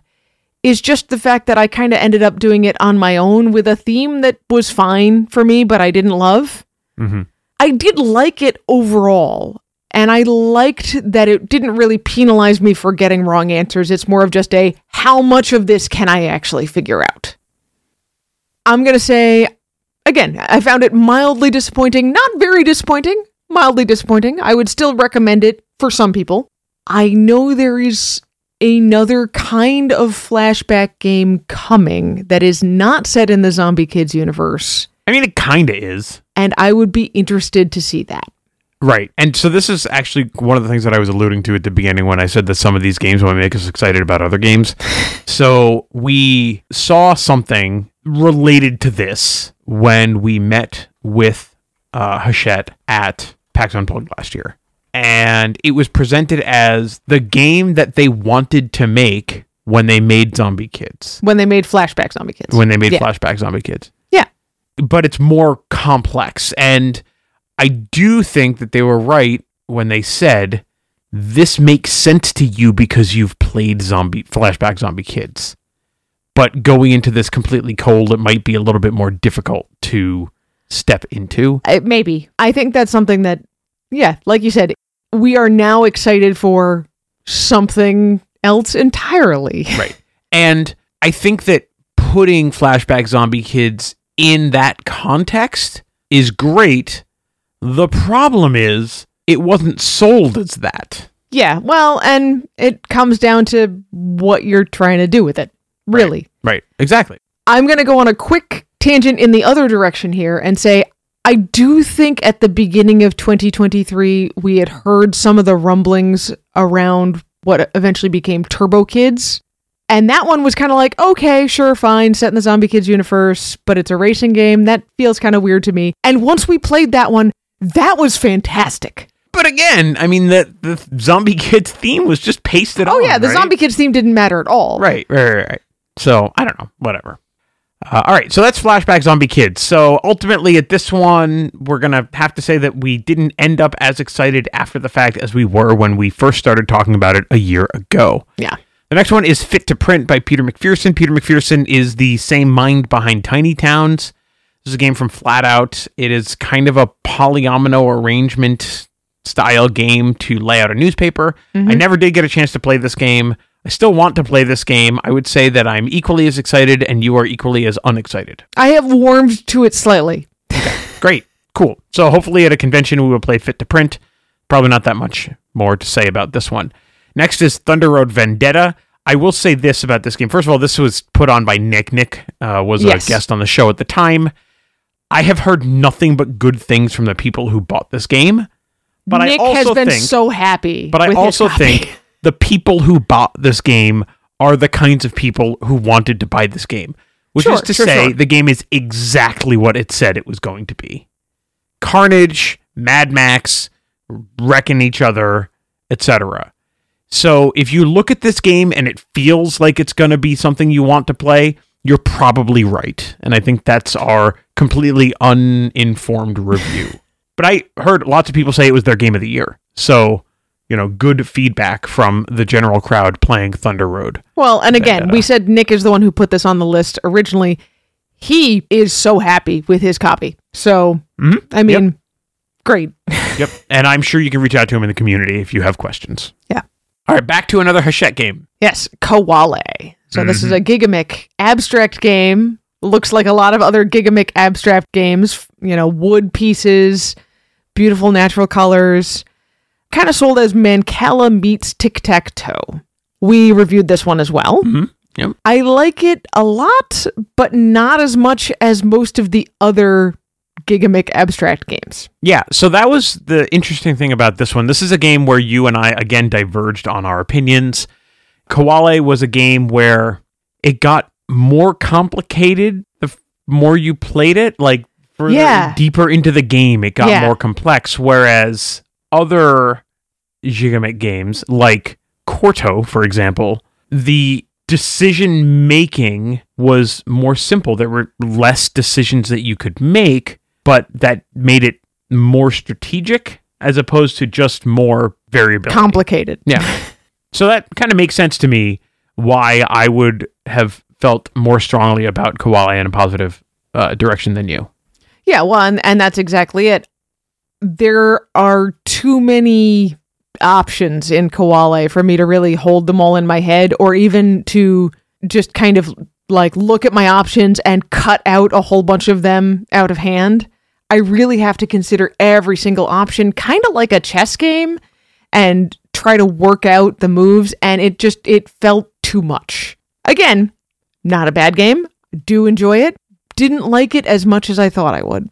is just the fact that i kind of ended up doing it on my own with a theme that was fine for me but i didn't love Mm-hmm. I did like it overall. And I liked that it didn't really penalize me for getting wrong answers. It's more of just a how much of this can I actually figure out? I'm going to say, again, I found it mildly disappointing. Not very disappointing, mildly disappointing. I would still recommend it for some people. I know there is another kind of flashback game coming that is not set in the Zombie Kids universe, I mean, it kind of is. and I would be interested to see that. Right. And so this is actually one of the things that I was alluding to at the beginning when I said that some of these games will make us excited about other games. so we saw something related to this when we met with uh, Hachette at PAX Unplugged last year. And it was presented as the game that they wanted to make when they made Zombie Kids. when they made flashback zombie kids. When they made Yeah. Flashback Zombie Kids. Yeah. But it's more complex. And I do think that they were right when they said this makes sense to you because you've played zombie flashback zombie kids. But going into this completely cold, it might be a little bit more difficult to step into. Uh, maybe. I think that's something that, yeah, like you said, we are now excited for something else entirely. Right. And I think that putting flashback zombie kids in that context is great. The problem is it wasn't sold as that. Yeah, well, and it comes down to what you're trying to do with it, really. Right. Exactly. I'm going to go on a quick tangent in the other direction here and say I do think at the beginning of 2023 we had heard some of the rumblings around what eventually became Turbo Kids. And that one was kind of like, okay, sure, fine, set in the Zombie Kids universe, but it's a racing game. That feels kind of weird to me. And once we played that one, that was fantastic. But again, I mean the the zombie kids theme was just pasted on. Oh, yeah, the right? Zombie Kids theme didn't matter at all. Right, right, right, right. So I don't know, whatever. Uh, all right, so that's flashback zombie kids. So ultimately, at this one, we're gonna have to say that we didn't end up as excited after the fact as we were when we first started talking about it a year ago. Yeah. The next one is Fit to Print by Peter McPherson. Peter McPherson is the same mind behind Tiny Towns. This is a game from Flat Out. It is kind of a polyomino arrangement style game to lay out a newspaper. I never did get a chance to play this game. I still want to play this game. I would say that I'm equally as excited and you are equally as unexcited. I have warmed to it slightly. Great. Cool. So hopefully at a convention we will play Fit to Print. Probably not that much more to say about this one. Next is Thunder Road Vendetta. I will say this about this game. First of all, this was put on by Nick. Nick uh, was Yes. a guest on the show at the time. I have heard nothing but good things from the people who bought this game. But Nick I has been think, so happy. but I also think the people who bought this game are the kinds of people who wanted to buy this game. Which Sure, is to sure, say, sure. the game is exactly what it said it was going to be. Carnage, Mad Max, wrecking each other, etc. So if you look at this game and it feels like it's going to be something you want to play, you're probably right. And I think that's our completely uninformed review. but I heard lots of people say it was their game of the year. So, you know, good feedback from the general crowd playing Thunder Road. Well, and again, Vendetta. we said Nick is the one who put this on the list originally. He is so happy with his copy. So, Mhm. I mean, great. Yep. And I'm sure you can reach out to him in the community if you have questions. Yeah. All right, back to another Hachette game. Yes, Koale. So this is a Gigamic abstract game. Looks like a lot of other Gigamic abstract games. You know, wood pieces, beautiful natural colors. Kind of sold as Mancala meets Tic Tac Toe. We reviewed this one as well. Mhm. Yep. I like it a lot, but not as much as most of the other Gigamic abstract games. Yeah, so that was the interesting thing about this one. This is a game where you and I again diverged on our opinions. Koale was a game where it got more complicated the f- more you played it, like further Yeah. deeper into the game, it got Yeah. more complex. Whereas other Gigamic games, like Quarto, for example, the decision making was more simple. There were less decisions that you could make, but that made it more strategic as opposed to just more variability. Complicated. Yeah. so that kind of makes sense to me why I would have felt more strongly about Koale in a positive uh, direction than you. Yeah, well, and, and that's exactly it. There are too many options in Koale for me to really hold them all in my head or even to just kind of like look at my options and cut out a whole bunch of them out of hand. I really have to consider every single option, kind of like a chess game, and try to work out the moves. And it just it felt too much. Again, not a bad game. Do enjoy it. Didn't like it as much as I thought I would.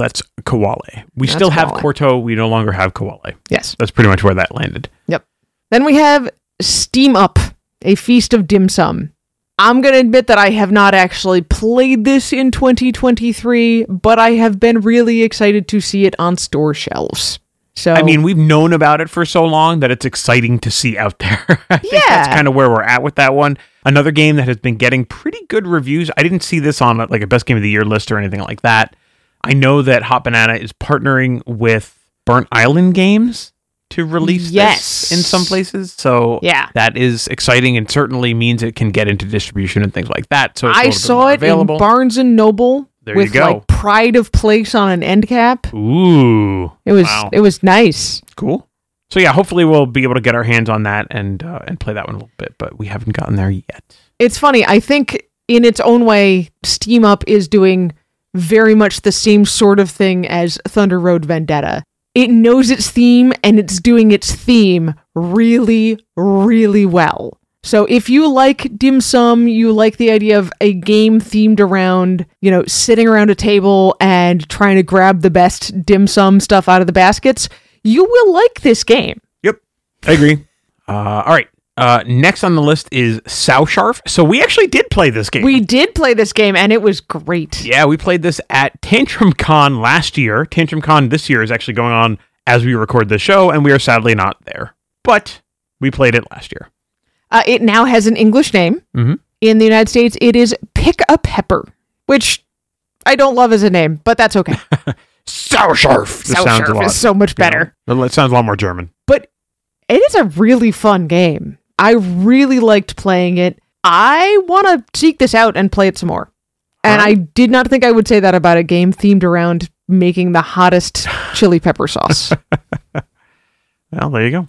That's Koale. We That's still have Koale. Quarto. We no longer have Koale. Yes. That's pretty much where that landed. Yep. Then we have Steam Up, a feast of dim sum. I'm going to admit that I have not actually played this in 2023, but I have been really excited to see it on store shelves. So I mean, we've known about it for so long that it's exciting to see out there. I think Yeah. that's kind of where we're at with that one. Another game that has been getting pretty good reviews. I didn't see this on like a best game of the year list or anything like that. I know that Hot Banana is partnering with Burnt Island Games to release Yes. this in some places. So Yeah. that is exciting and certainly means it can get into distribution and things like that. So I saw it available. in Barnes and Noble There with like pride of place on an end cap. Ooh, It was wow. it was nice. Cool. So yeah, hopefully we'll be able to get our hands on that and uh, and play that one a little bit, but we haven't gotten there yet. It's funny. I think in its own way, Steam Up is doing very much the same sort of thing as Thunder Road Vendetta. It knows its theme and it's doing its theme really, really well. So if you like dim sum, you like the idea of a game themed around, you know, sitting around a table and trying to grab the best dim sum stuff out of the baskets, you will like this game. Yep, I agree. Uh, all right. Uh, next on the list is Sau Scharf. So we actually did play this game. We did play this game and it was great. yeah, we played this at Tantrum Con last year. Tantrum Con this year is actually going on as we record the show, and we are sadly not there. But we played it last year. Uh, it now has an English name. Mhm. In the United States, it is Pick a Pepper, which I don't love as a name, but that's okay. Sau Scharf. This sounds a lot. is so much you know, better. it sounds a lot more German. But it is a really fun game. I really liked playing it. I want to seek this out and play it some more. And I did not think I would say that about a game themed around making the hottest chili pepper sauce. Well, there you go. All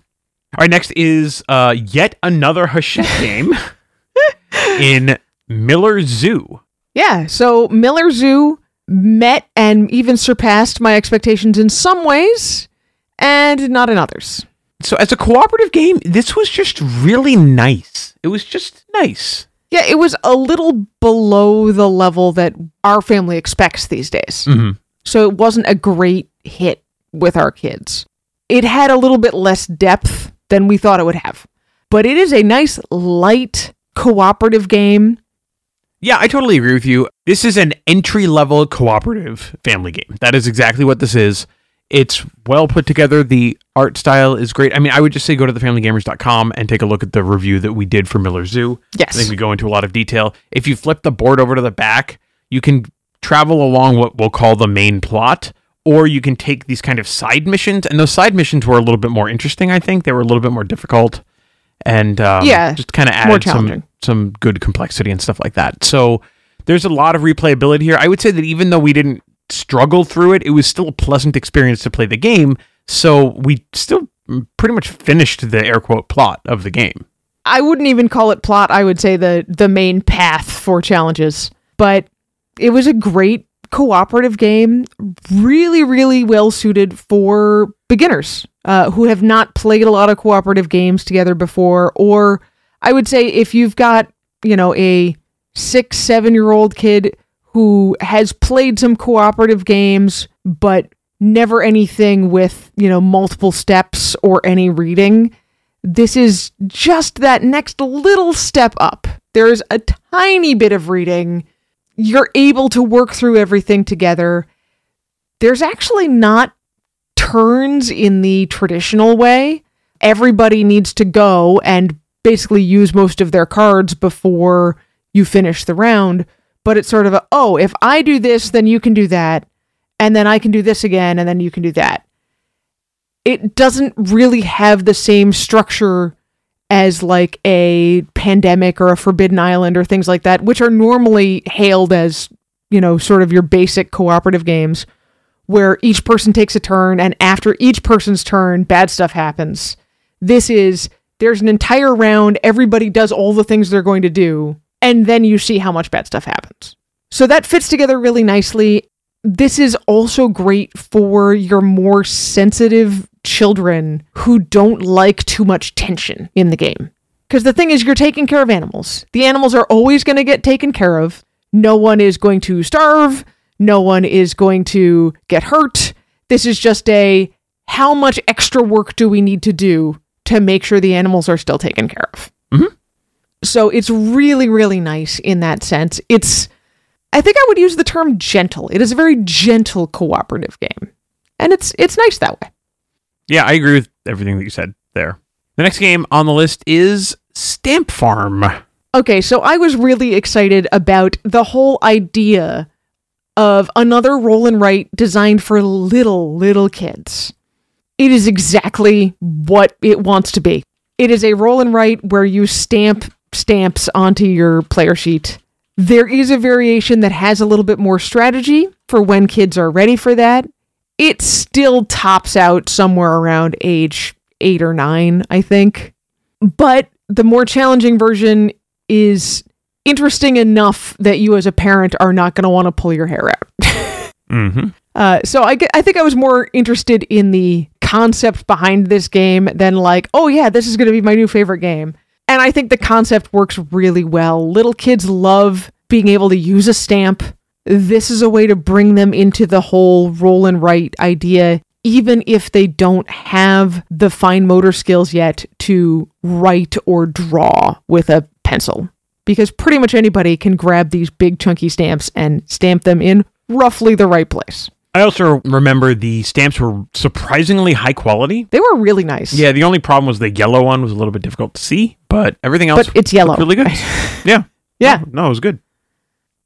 right, next is uh, yet another Hachette game in Miller Zoo. Yeah, so Miller Zoo met and even surpassed my expectations in some ways and not in others. So, as a cooperative game, this was just really nice. It was just nice. Yeah, it was a little below the level that our family expects these days. Mm-hmm. So it wasn't a great hit with our kids. It had a little bit less depth than we thought it would have. But it is a nice, light, cooperative game. Yeah, I totally agree with you. This is an entry level cooperative family game. That is exactly what this is. It's well put together. The art style is great. I mean, I would just say go to thefamilygamers.com and take a look at the review that we did for Miller Zoo. Yes. I think we go into a lot of detail. If you flip the board over to the back, you can travel along what we'll call the main plot, or you can take these kind of side missions. And those side missions were a little bit more interesting, I think. They were a little bit more difficult and um, Yeah, just kind of added some, some good complexity and stuff like that. So there's a lot of replayability here. I would say that even though we didn't struggle through it, it was still a pleasant experience to play the game. So we still pretty much finished the air quote plot of the game. I wouldn't even call it plot. I would say the the main path for challenges. But it was a great cooperative game, really, really well suited for beginners uh, who have not played a lot of cooperative games together before. Or I would say if you've got you know a six, seven year old kid who has played some cooperative games, but never anything with you know multiple steps or any reading this is just that next little step up. There's a tiny bit of reading. You're able to work through everything together. There's actually not turns in the traditional way. Everybody needs to go and basically use most of their cards before you finish the round. But it's sort of a, oh, if I do this, then you can do that. And then I can do this again, and then you can do that it doesn't really have the same structure as like a pandemic or a forbidden island or things like that which are normally hailed as you know sort of your basic cooperative games where each person takes a turn and after each person's turn bad stuff happens this is there's an entire round everybody does all the things they're going to do and then you see how much bad stuff happens so that fits together really nicely this is also great for your more sensitive children who don't like too much tension in the game. Because the thing is, you're taking care of animals. The animals are always going to get taken care of. No one is going to starve. No one is going to get hurt. This is just a how much extra work do we need to do to make sure the animals are still taken care of? Mhm. So it's really, really nice in that sense. It's I think I would use the term gentle. It is a very gentle cooperative game. And it's it's nice that way. Yeah, I agree with everything that you said there. The next game on the list is Stamp Farm. Okay, so I was really excited about the whole idea of another roll and write designed for little, little kids. It is exactly what it wants to be. It is a roll and write where you stamp stamps onto your player sheet. There is a variation that has a little bit more strategy for when kids are ready for that. It still tops out somewhere around age eight or nine, I think. But the more challenging version is interesting enough that you as a parent are not going to want to pull your hair out. Mm-hmm. Uh, so I, I think I was more interested in the concept behind this game than like, oh yeah, this is going to be my new favorite game. And I think the concept works really well. Little kids love being able to use a stamp. This is a way to bring them into the whole roll and write idea, even if they don't have the fine motor skills yet to write or draw with a pencil. Because pretty much anybody can grab these big chunky stamps and stamp them in roughly the right place. I also remember the stamps were surprisingly high quality. They were really nice. Yeah, the only problem was the yellow one was a little bit difficult to see, but everything else But it's yellow. really good. yeah. Yeah. No, no, it was good.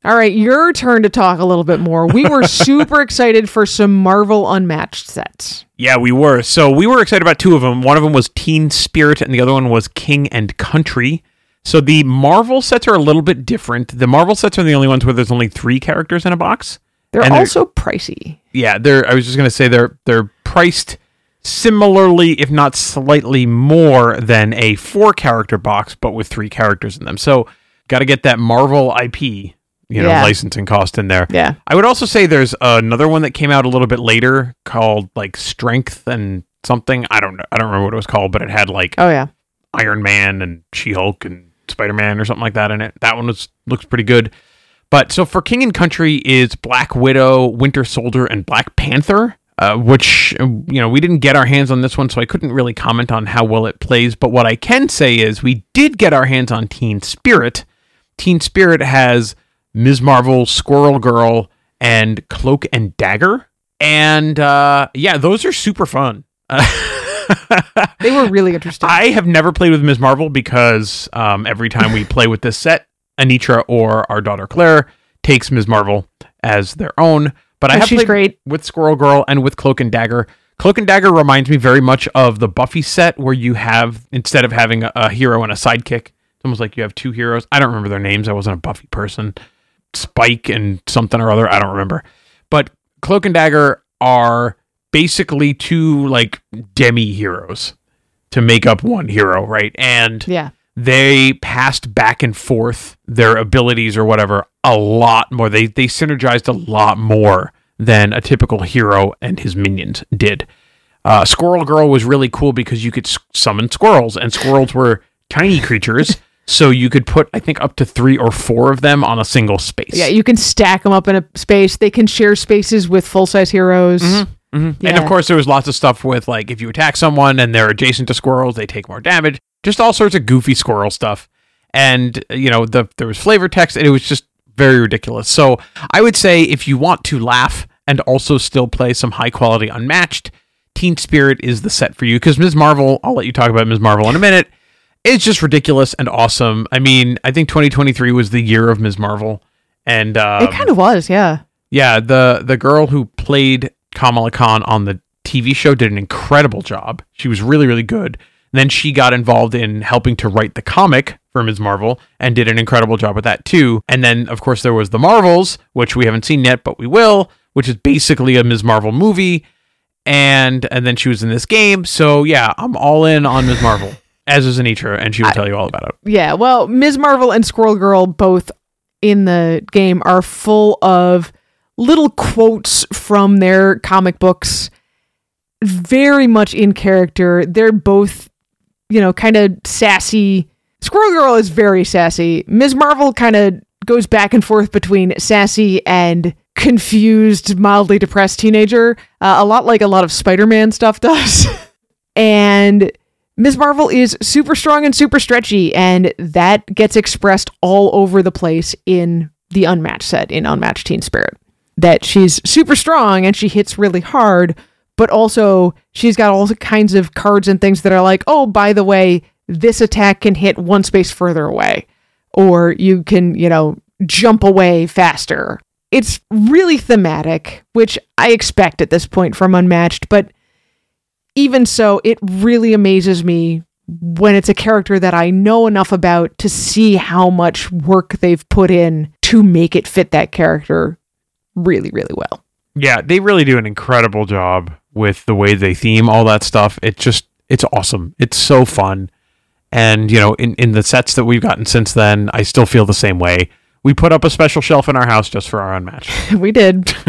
All right, your turn to talk a little bit more. We were super excited for some Marvel Unmatched sets. Yeah, we were. So we were excited about two of them. One of them was Teen Spirit, and the other one was King and Country. So the Marvel sets are a little bit different. The Marvel sets are the only ones where there's only three characters in a box. They're And they're- also pricey. Yeah, they're. I was just gonna say they're they're priced similarly, if not slightly more than a four character box, but with three characters in them. So got to get that Marvel IP, you know, Yeah. licensing cost in there. Yeah. I would also say there's another one that came out a little bit later called like Strength and something. I don't know. I don't remember what it was called, but it had like Oh yeah. Iron Man and She Hulk and Spider Man or something like that in it. That one was looks pretty good. But so for King and Country is Black Widow, Winter Soldier, and Black Panther. Uh, which you know we didn't get our hands on this one, so I couldn't really comment on how well it plays. But what I can say is we did get our hands on Teen Spirit. Teen Spirit has Ms. Marvel, Squirrel Girl, and Cloak and Dagger. And uh, yeah, those are super fun. They were really interesting. I have never played with Ms. Marvel because um, every time we play with this set, Anitra or our daughter Claire takes Ms. Marvel as their own. But I have she's played great. with Squirrel Girl and with Cloak and Dagger. Cloak and Dagger reminds me very much of the Buffy set where you have instead of having a, a hero and a sidekick, it's almost like you have two heroes. I don't remember their names. I wasn't a Buffy person. Spike and something or other. I don't remember. But Cloak and Dagger are basically two like demi heroes to make up one hero, right? And yeah. They passed back and forth their abilities or whatever a lot more. They they synergized a lot more than a typical hero and his minions did. Uh, Squirrel Girl was really cool because you could s- summon squirrels, and squirrels were tiny creatures, so you could put I think up to three or four of them on a single space. Yeah, you can stack them up in a space. They can share spaces with full size heroes. And Yeah. of course, there was lots of stuff with like if you attack someone and they're adjacent to squirrels, they take more damage. Just all sorts of goofy squirrel stuff. And you know, the there was flavor text, and it was just very ridiculous. So I would say if you want to laugh and also still play some high quality unmatched, Teen Spirit is the set for you. Because Ms. Marvel, I'll let you talk about Ms. Marvel in a minute. It's just ridiculous and awesome. I mean, I think 2023 was the year of Ms. Marvel, and um, it kind of was, yeah. yeah, the the girl who played Kamala Khan on the TV show did an incredible job. She was really really good. And then she got involved in helping to write the comic for Ms. Marvel and did an incredible job with that too. And then of course there was the Marvels, which we haven't seen yet, but we will, which is basically a Ms. Marvel movie. And and then she was in this game. So yeah, I'm all in on Ms. Marvel. As is Anitra, and she will tell you all about it. Yeah, well, Ms. Marvel and Squirrel Girl both in the game are full of little quotes from their comic books, very much in character. They're both, you know, kind of sassy. Squirrel Girl is very sassy. Ms. Marvel kind of goes back and forth between sassy and confused, mildly depressed teenager, uh, a lot like a lot of Spider Man stuff does. and Ms. Marvel is super strong and super stretchy, and that gets expressed all over the place in the Unmatched set, in Unmatched Teen Spirit. That she's super strong and she hits really hard, but also she's got all kinds of cards and things that are like, oh, by the way, this attack can hit one space further away, or you can, you know, jump away faster. It's really thematic, which I expect at this point from Unmatched, but even so, it really amazes me when it's a character that I know enough about to see how much work they've put in to make it fit that character really, really well. Yeah, they really do an incredible job with the way they theme all that stuff. It's just it's awesome. It's so fun. And you know, in, in the sets that we've gotten since then, I still feel the same way. We put up a special shelf in our house just for our unmatched. we did.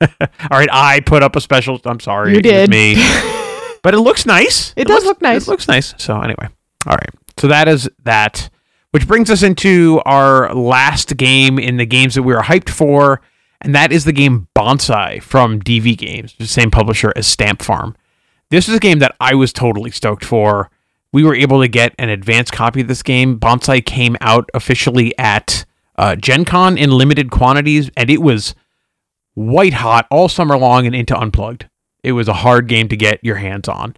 all right, I put up a special I'm sorry, You it did. me. but it looks nice. It does looks- look nice. It looks nice. So anyway. All right. So that is that. Which brings us into our last game in the games that we were hyped for, and that is the game Bonsai from DV Games, the same publisher as Stamp Farm. This is a game that I was totally stoked for. We were able to get an advanced copy of this game. Bonsai came out officially at uh, Gen Con in limited quantities, and it was white hot all summer long and into Unplugged. It was a hard game to get your hands on.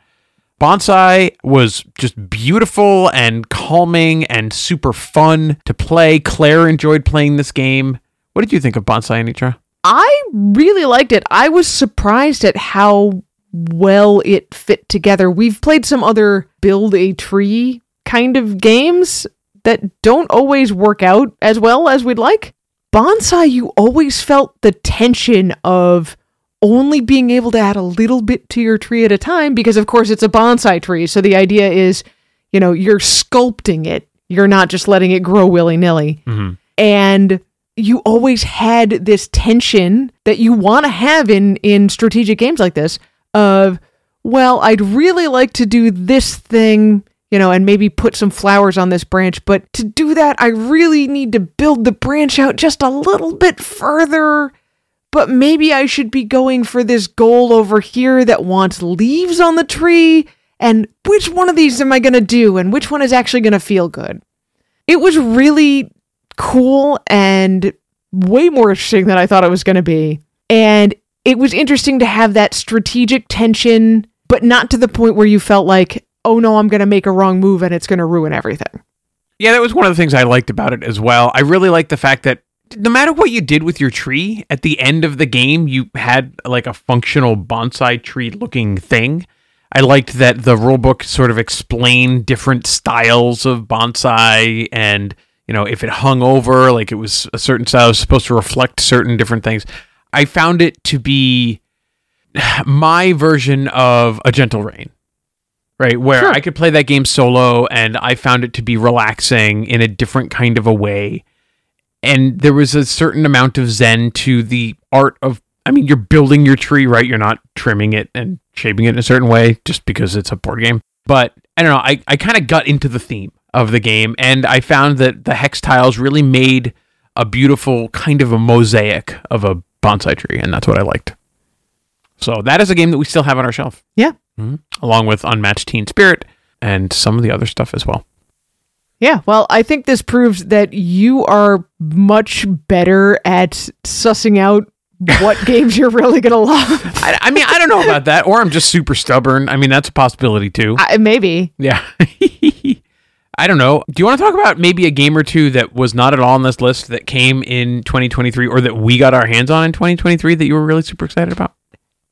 Bonsai was just beautiful and calming and super fun to play. Claire enjoyed playing this game. What did you think of Bonsai, Anitra? I really liked it. I was surprised at how well it fit together. We've played some other build a tree kind of games that don't always work out as well as we'd like. Bonsai, you always felt the tension of only being able to add a little bit to your tree at a time because, of course, it's a bonsai tree. So the idea is, you know, you're sculpting it, you're not just letting it grow willy nilly. Mm-hmm. And you always had this tension that you want to have in in strategic games like this of well i'd really like to do this thing you know and maybe put some flowers on this branch but to do that i really need to build the branch out just a little bit further. But maybe i should be going for this goal over here that wants leaves on the tree and which one of these am i going to do and which one is actually going to feel good? It was really cool and way more interesting than I thought it was going to be. And it was interesting to have that strategic tension, but not to the point where you felt like, oh no, I'm going to make a wrong move and it's going to ruin everything. Yeah, that was one of the things I liked about it as well. I really liked the fact that no matter what you did with your tree, at the end of the game, you had like a functional bonsai tree looking thing. I liked that the rulebook sort of explained different styles of bonsai and, you know, if it hung over, like it was a certain style, it was supposed to reflect certain different things. I found it to be my version of a gentle rain right? Where Sure. I could play that game solo and I found it to be relaxing in a different kind of a way. And there was a certain amount of zen to the art of I mean, you're building your tree, right? You're not trimming it and shaping it in a certain way just because it's a board game. But I don't know, I, I kind of got into the theme of the game and I found that the hex tiles really made a beautiful kind of a mosaic of a bonsai tree, and that's what I liked. So that is a game that we still have on our shelf Yeah. Mm-hmm. along with Unmatched Teen Spirit and some of the other stuff as well. Yeah, well, I think this proves that you are much better at sussing out what games you're really going to love. I, I mean, I don't know about that, or I'm just super stubborn. I mean, that's a possibility too. I, maybe. Yeah. I don't know. Do you want to talk about maybe a game or two that was not at all on this list that came in 2023 or that we got our hands on in 2023 that you were really super excited about?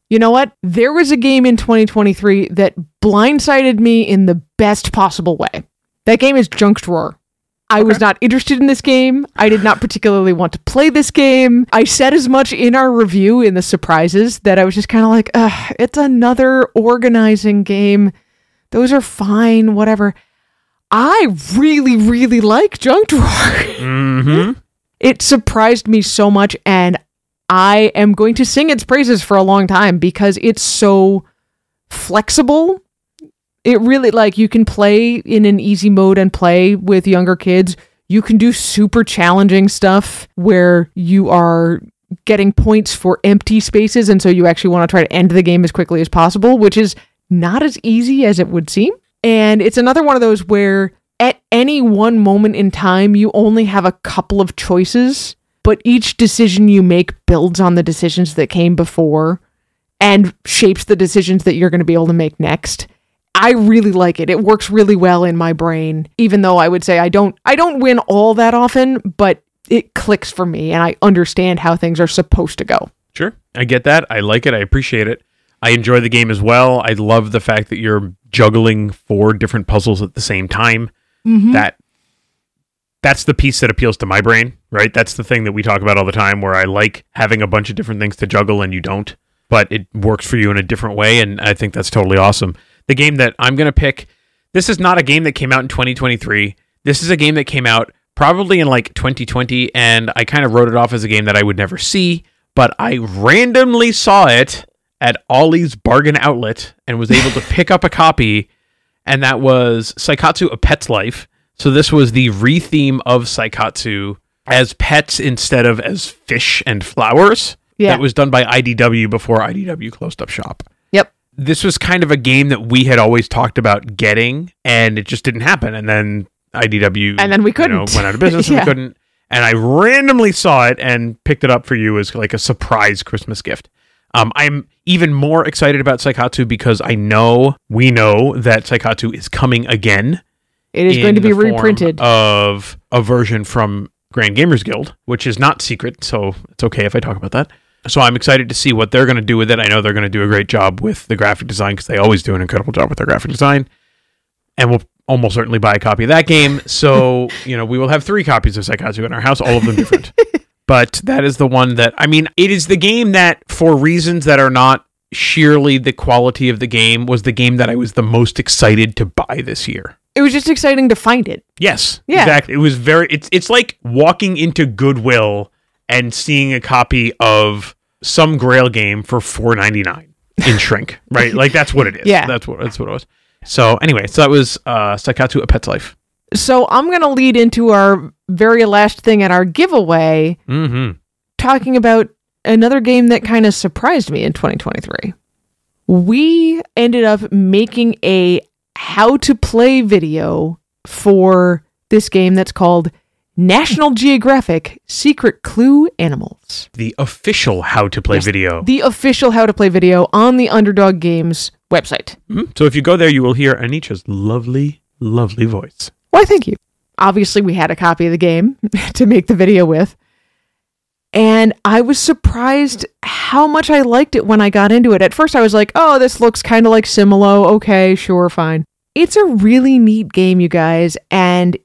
You know what? There was a game in 2023 that blindsided me in the best possible way. That game is Junk Drawer. I was not interested in this game. I did not particularly want to play this game. I said as much in our review in the surprises that I was just kind of like, Ugh, it's another organizing game. Those are fine, whatever. I really, really like Junk Drawer. Mm-hmm. it surprised me so much and I am going to sing its praises for a long time because it's so flexible. It really like you can play in an easy mode and play with younger kids. You can do super challenging stuff where you are getting points for empty spaces and so you actually want to try to end the game as quickly as possible, which is not as easy as it would seem. And it's another one of those where at any one moment in time, you only have a couple of choices, but each decision you make builds on the decisions that came before and shapes the decisions that you're going to be able to make next. I really like it. It works really well in my brain, even though I would say I don't I don't win all that often, but it clicks for me and I understand how things are supposed to go. Sure. I get that. I like it. I appreciate it. I enjoy the game as well. I love the fact that you're juggling four different puzzles at the same time. Mm-hmm. That that's the piece that appeals to my brain, right? That's the thing that we talk about all the time where I like having a bunch of different things to juggle and you don't, but it works for you in a different way and I think that's totally awesome. The game that I'm going to pick, this is not a game that came out in 2023. This is a game that came out probably in like 2020 and I kind of wrote it off as a game that I would never see, but I randomly saw it at Ollie's Bargain Outlet and was able to pick up a copy and that was Seikatsu: A Pet's Life. So this was the retheme of Seikatsu as pets instead of as fish and flowers. Yeah. That was done by IDW before IDW closed up shop. This was kind of a game that we had always talked about getting, and it just didn't happen. And then IDW And then we you know, couldn't. went out of business and we couldn't. And I randomly saw it and picked it up for you as like a surprise Christmas gift. Um, I'm even more excited about Seikatsu because I know we know that Seikatsu is coming again. It is going to be reprinted. of a version from Grand Gamers Guild, which is not secret, so it's okay if I talk about that. So I'm excited to see what they're going to do with it. I know they're going to do a great job with the graphic design because they always do an incredible job with their graphic design. And we'll almost certainly buy a copy of that game. So, you know, we will have three copies of Seikatsu in our house, all of them different. but that is the one that, I mean, it is the game that, for reasons that are not sheerly the quality of the game, was the game that I was the most excited to buy this year. it was just exciting to find it. Yes, Yeah. exactly. It was very. It's it's like walking into Goodwill and seeing a copy of some Grail game for four ninety nine in shrink. Right, like that's what it is. Yeah. that's what that's what it was. So anyway, so that was uh, Seikatsu: A Pet's Life. So I'm going to lead into our very last thing at our giveaway, Mm-hmm. talking about another game that kind of surprised me in 2023. We ended up making a how to play video for this game that's called National Geographic Secret Clue Animals. The official how to play Yes, video. The official how to play video on the Underdog Games website. Mhm. So if you go there, you will hear Anitra's lovely, lovely voice. Why, thank you. Obviously, we had a copy of the game to make the video with. And I was surprised how much I liked it when I got into it. At first, I was like, oh, this looks kind of like Similo. Okay, sure, fine. It's a really neat game, you guys. And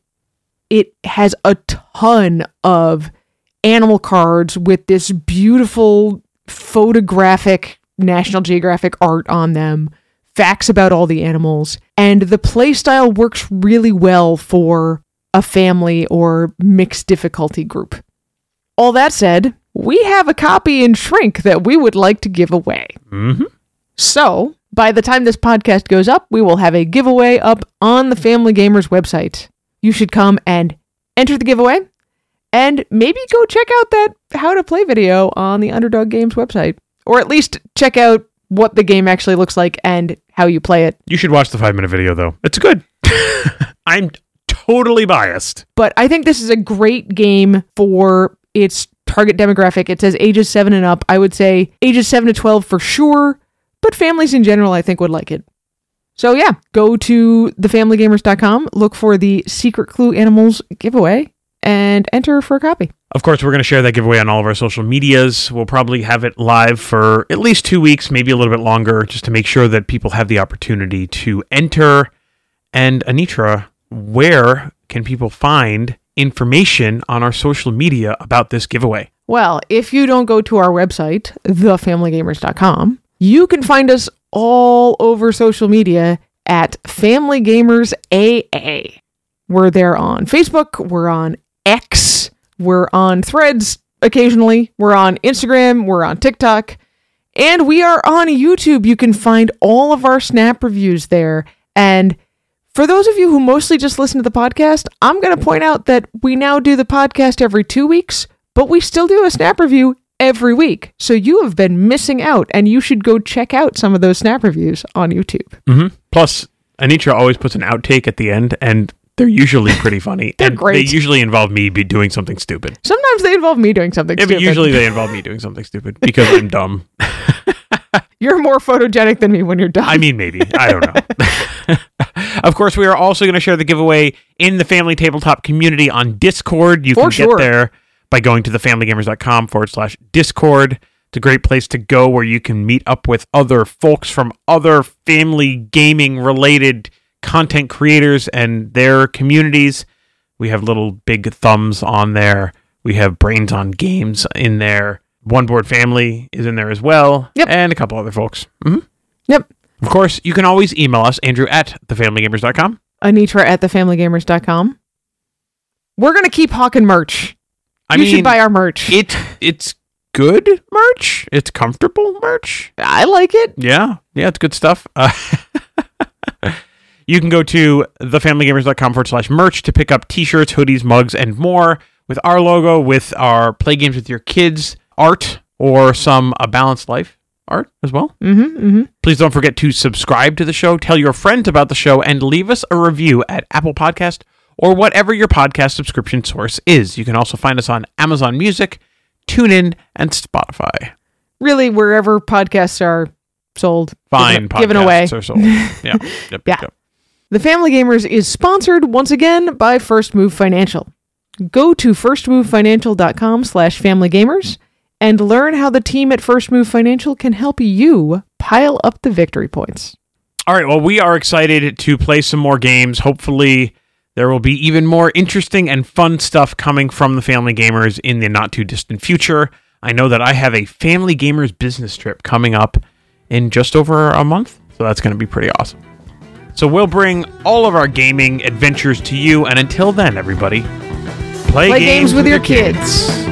it has a ton of animal cards with this beautiful photographic National Geographic art on them, facts about all the animals, and the playstyle works really well for a family or mixed difficulty group. All that said, we have a copy in Shrink that we would like to give away. Mm-hmm. So, by the time this podcast goes up, we will have a giveaway up on the Family Gamers website. You should come and enter the giveaway and maybe go check out that how to play video on the Underdog Games website. Or at least check out what the game actually looks like and how you play it. You should watch the five minute video though. It's good. I'm totally biased. But I think this is a great game for its target demographic. It says ages 7 and up. I would say ages 7 to 12 for sure, but families in general I think would like it. So yeah, go to thefamilygamers.com, look for the Secret Clue Animals giveaway and enter for a copy. Of course, we're going to share that giveaway on all of our social medias. We'll probably have it live for at least two weeks, maybe a little bit longer, just to make sure that people have the opportunity to enter. And Anitra, where can people find information on our social media about this giveaway? Well, if you don't go to our website, thefamilygamers.com, you can find us all over social media at Family Gamers AA. We're there on Facebook, we're on X, we're on Threads occasionally, we're on Instagram, we're on TikTok, and we are on YouTube. You can find all of our snap reviews there. And for those of you who mostly just listen to the podcast, I'm going to point out that we now do the podcast every two weeks, but we still do a snap review every week. So you have been missing out, and you should go check out some of those snap reviews on YouTube. Mm-hmm. Plus, Anitra always puts an outtake at the end, and they're usually pretty funny. They're and great. They usually involve me be doing something stupid. Sometimes they involve me doing something Yeah, but stupid. usually they involve me doing something stupid because I'm dumb. You're more photogenic than me when you're done. I mean, maybe. I don't know. of course, we are also going to share the giveaway in the Family Tabletop community on Discord. You For can sure. get there by going to thefamilygamers.com forward slash Discord. It's a great place to go where you can meet up with other folks from other family gaming related content creators and their communities. We have little big thumbs on there. We have Brains on Games in there. One Board Family is in there as well. Yep. And a couple other folks. hmm yep. of course, you can always email us, Andrew at thefamilygamers.com. Anitra at thefamilygamers.com. We're going to keep hawking merch. I you mean, should buy our merch. it it's good merch. It's comfortable merch. I like it. Yeah, yeah, it's good stuff. Uh, you can go to thefamilygamers.com forward slash merch to pick up t-shirts, hoodies, mugs, and more with our logo, with our play games with your kids art, or some A Balanced Life art as well. Mm-hmm, mm-hmm. Please don't forget to subscribe to the show, tell your friends about the show, and leave us a review at Apple Podcast or whatever your podcast subscription source is. You can also find us on Amazon Music, TuneIn, and Spotify. Really, wherever podcasts are sold, Fine given, given away. are sold. Yeah. Yep, Yeah. yep. The Family Gamers is sponsored once again by First Move Financial. Go to firstmovefinancial.com slash familygamers and learn how the team at First Move Financial can help you pile up the victory points. All right. Well, we are excited to play some more games. Hopefully, there will be even more interesting and fun stuff coming from the Family Gamers in the not too distant future. I know that I have a Family Gamers business trip coming up in just over a month, so that's going to be pretty awesome. So we'll bring all of our gaming adventures to you, and until then, everybody, play, Play games with your kids.